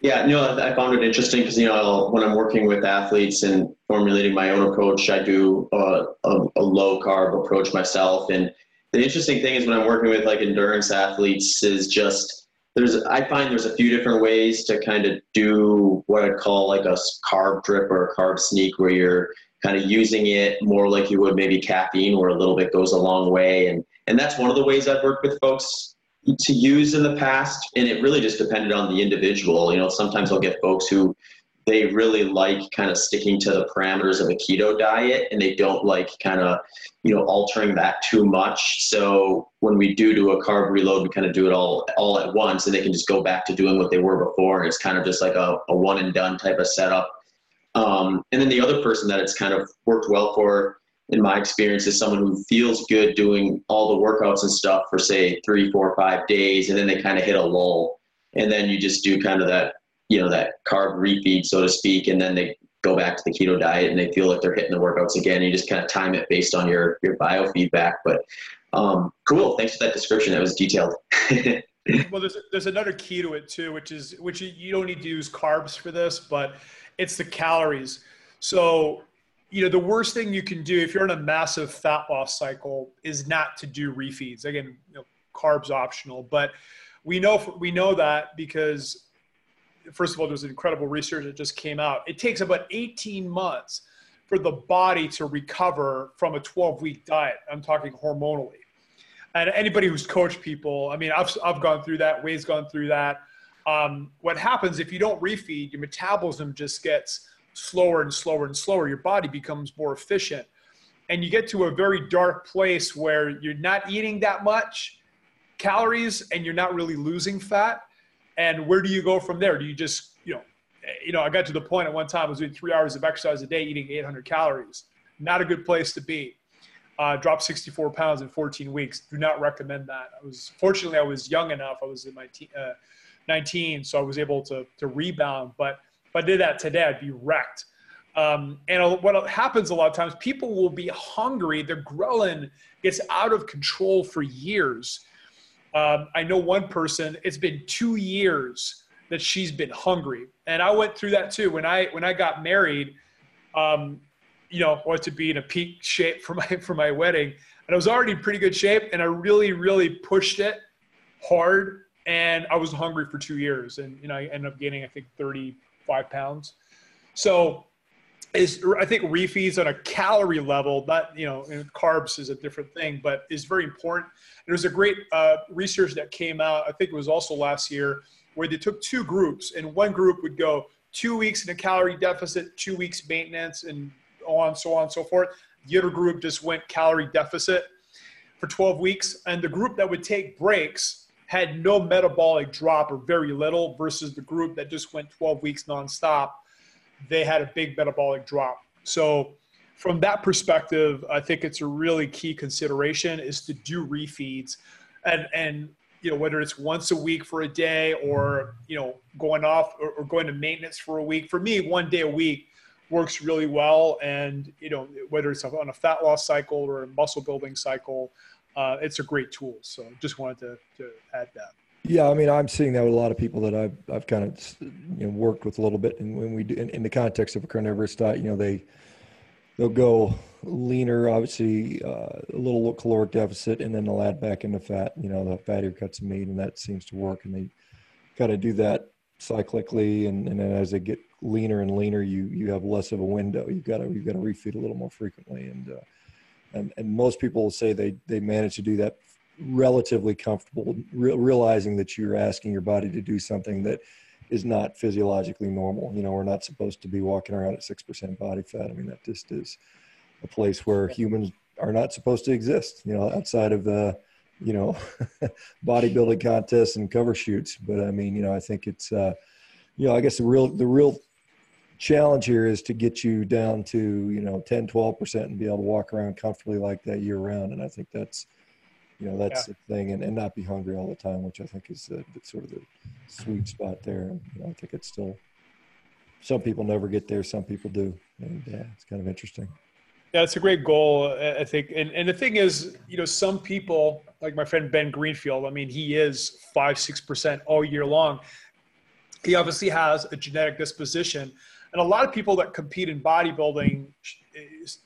Yeah, you know, I found it interesting because you know when I'm working with athletes and formulating my own approach, I do a, a, a, low carb approach myself. And the interesting thing is when I'm working with like endurance athletes is just there's I find there's a few different ways to kind of do what I'd call like a carb drip or a carb sneak, where you're kind of using it more like you would maybe caffeine, where a little bit goes a long way. And and that's one of the ways I've worked with folks to use in the past, and it really just depended on the individual. You know, sometimes I'll get folks who they really like kind of sticking to the parameters of a keto diet and they don't like kind of you know altering that too much so when we do do a carb reload we kind of do it all all at once and they can just go back to doing what they were before and it's kind of just like a, a one and done type of setup um, and then the other person that it's kind of worked well for in my experience is someone who feels good doing all the workouts and stuff for say three four five days and then they kind of hit a lull. And then you just do kind of that you know that carb refeed so to speak and then they go back to the keto diet and they feel like they're hitting the workouts again. You just kind of time it based on your your biofeedback. But um, cool. Thanks for that description. That was detailed. Well there's, there's another key to it too which is which you don't need to use carbs for this but it's the calories so you know the worst thing you can do if you're in a massive fat loss cycle is not to do refeeds again you know, carbs optional but we know we know that because first of all, there's incredible research that just came out. It takes about 18 months for the body to recover from a 12 week diet. I'm talking hormonally. And anybody who's coached people, I mean, I've, I've gone through that, Wade's gone through that. Um, what happens if you don't refeed, your metabolism just gets slower and slower and slower. Your body becomes more efficient. And you get to a very dark place where you're not eating that much calories and you're not really losing fat and where do you go from there? Do you just, you know, you know, I got to the point at one time I was doing three hours of exercise a day, eating 800 calories. Not a good place to be. Uh, dropped 64 pounds in 14 weeks. Do not recommend that. I was fortunately I was young enough. I was in my te- uh, 19, so I was able to to rebound. But if I did that today, I'd be wrecked. Um, and what happens a lot of times, people will be hungry. Their ghrelin gets out of control for years um, I know one person. It's been two years that she's been hungry, and I went through that too. When I when I got married, um, you know, I wanted to be in a peak shape for my for my wedding, and I was already in pretty good shape, and I really really pushed it hard, and I was hungry for two years, and you know, I ended up gaining I think 35 pounds. So is I think refeeds on a calorie level, that you know, carbs is a different thing, but is very important. There was a great uh, research that came out, I think it was also last year, where they took two groups, and one group would go two weeks in a calorie deficit, two weeks maintenance, and on so on and so forth. The other group just went calorie deficit for 12 weeks, and the group that would take breaks had no metabolic drop or very little, versus the group that just went 12 weeks nonstop they had a big metabolic drop. So from that perspective, I think it's a really key consideration is to do refeeds and, and, you know, whether it's once a week for a day or, you know, going off or, or going to maintenance for a week. For me, one day a week works really well. And, you know, whether it's on a fat loss cycle or a muscle building cycle, uh, it's a great tool. So just wanted to, to add that. Yeah, I mean, I'm seeing that with a lot of people that I've I've kind of you know worked with a little bit, and when we do in, in the context of a carnivorous diet, you know, they they'll go leaner, obviously uh, a little caloric deficit, and then they'll add back into fat. You know, the fattier cuts of meat, and that seems to work. And they kind of do that cyclically, and, and then as they get leaner and leaner, you you have less of a window. You've got to you've got to refeed a little more frequently, and uh, and and most people will say they they manage to do that relatively comfortable re- realizing that you're asking your body to do something that is not physiologically normal. You know, we're not supposed to be walking around at 6% body fat. I mean, that just is a place where humans are not supposed to exist, you know, outside of the, you know, bodybuilding contests and cover shoots. But I mean, you know, I think it's, uh, you know, I guess the real, the real challenge here is to get you down to, you know, 10, 12% and be able to walk around comfortably like that year round. And I think that's, you know that's yeah. the thing and, and not be hungry all the time which i think is the, sort of the sweet spot there. And you know, i think it's still some people never get there some people do. And yeah it's kind of interesting. Yeah it's a great goal i think. And, and the thing is you know some people like my friend ben greenfield i mean he is five six percent all year long. He obviously has a genetic disposition and a lot of people that compete in bodybuilding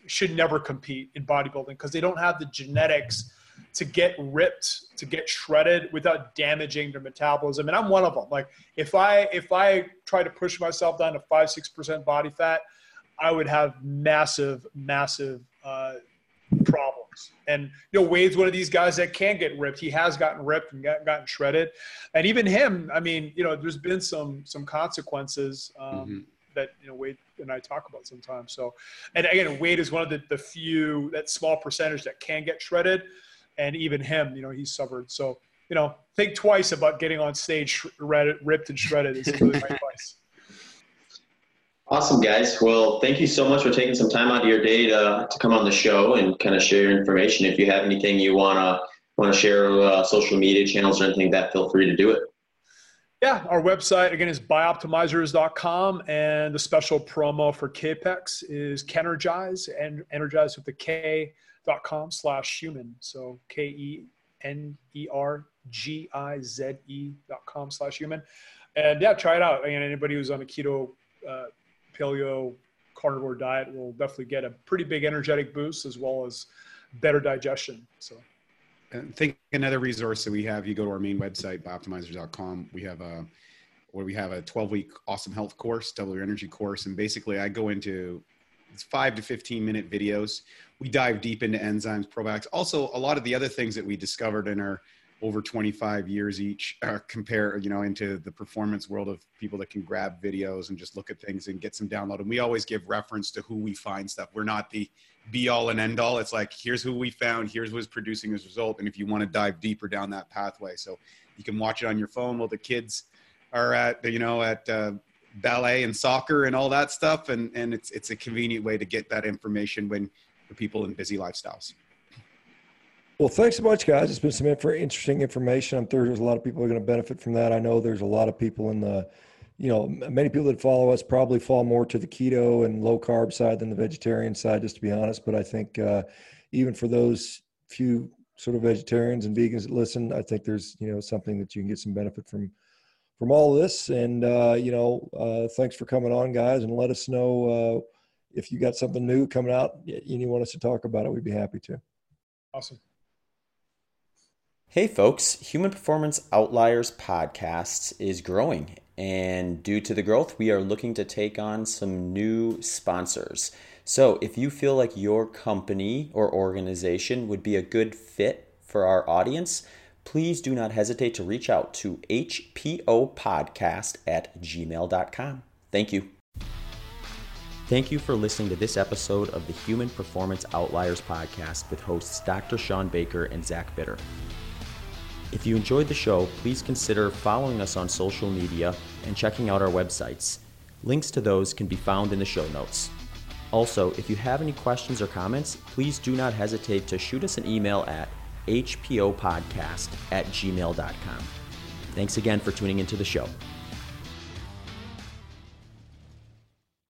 should never compete in bodybuilding because they don't have the genetics to get ripped, to get shredded without damaging their metabolism. And I'm one of them. Like if I if I try to push myself down to five six percent body fat, I would have massive massive uh, problems. And you know, Wade's one of these guys that can get ripped. He has gotten ripped and got, gotten shredded, and even him. I mean, you know, there's been some some consequences um, mm-hmm. That you know Wade and I talk about sometimes. So, and again, Wade is one of the, the few that small percentage that can get shredded, and even him, you know, he's suffered. So, you know, think twice about getting on stage ripped and shredded. Is really my advice. Awesome, guys. Well, thank you so much for taking some time out of your day to, to come on the show and kind of share your information. If you have anything you wanna want to share, uh, social media channels or anything like that, feel free to do it. Yeah, our website again is bioptimizers.com, and the special promo for Kapex is Kenergize and energize with the K.com slash human. So K E N E R G I Z E dot com slash human. And yeah, try it out. And anybody who's on a keto uh, paleo carnivore diet will definitely get a pretty big energetic boost as well as better digestion. So. I think another resource that we have, you go to our main website, bioptimizers.com. We have a, where we have a 12 week awesome health course, double your energy course. And basically I go into it's five to 15 minute videos. We dive deep into enzymes, probiotics. Also a lot of the other things that we discovered in our over 25 years each uh, compare you know into the performance world of people that can grab videos and just look at things and get some download and we always give reference to who we find stuff we're not the be all and end all it's like here's who we found here's what's producing this result and if you want to dive deeper down that pathway so you can watch it on your phone while the kids are at you know at uh, ballet and soccer and all that stuff and and it's it's a convenient way to get that information when for people in busy lifestyles well, thanks so much, guys. It's been some inf- interesting information. I'm sure there's a lot of people are going to benefit from that. I know there's a lot of people in the, you know, many people that follow us probably fall more to the keto and low carb side than the vegetarian side, just to be honest. But I think uh, even for those few sort of vegetarians and vegans that listen, I think there's you know something that you can get some benefit from from all of this. And uh, you know, uh, thanks for coming on, guys, and let us know uh, if you got something new coming out and you want us to talk about it. We'd be happy to. Awesome. Hey, folks, Human Performance Outliers podcast is growing. And due to the growth, we are looking to take on some new sponsors. So, if you feel like your company or organization would be a good fit for our audience, please do not hesitate to reach out to hpopodcast at gmail.com. Thank you. Thank you for listening to this episode of the Human Performance Outliers podcast with hosts Dr. Sean Baker and Zach Bitter. If you enjoyed the show, please consider following us on social media and checking out our websites. Links to those can be found in the show notes. Also, if you have any questions or comments, please do not hesitate to shoot us an email at hpopodcast at gmail.com. Thanks again for tuning into the show.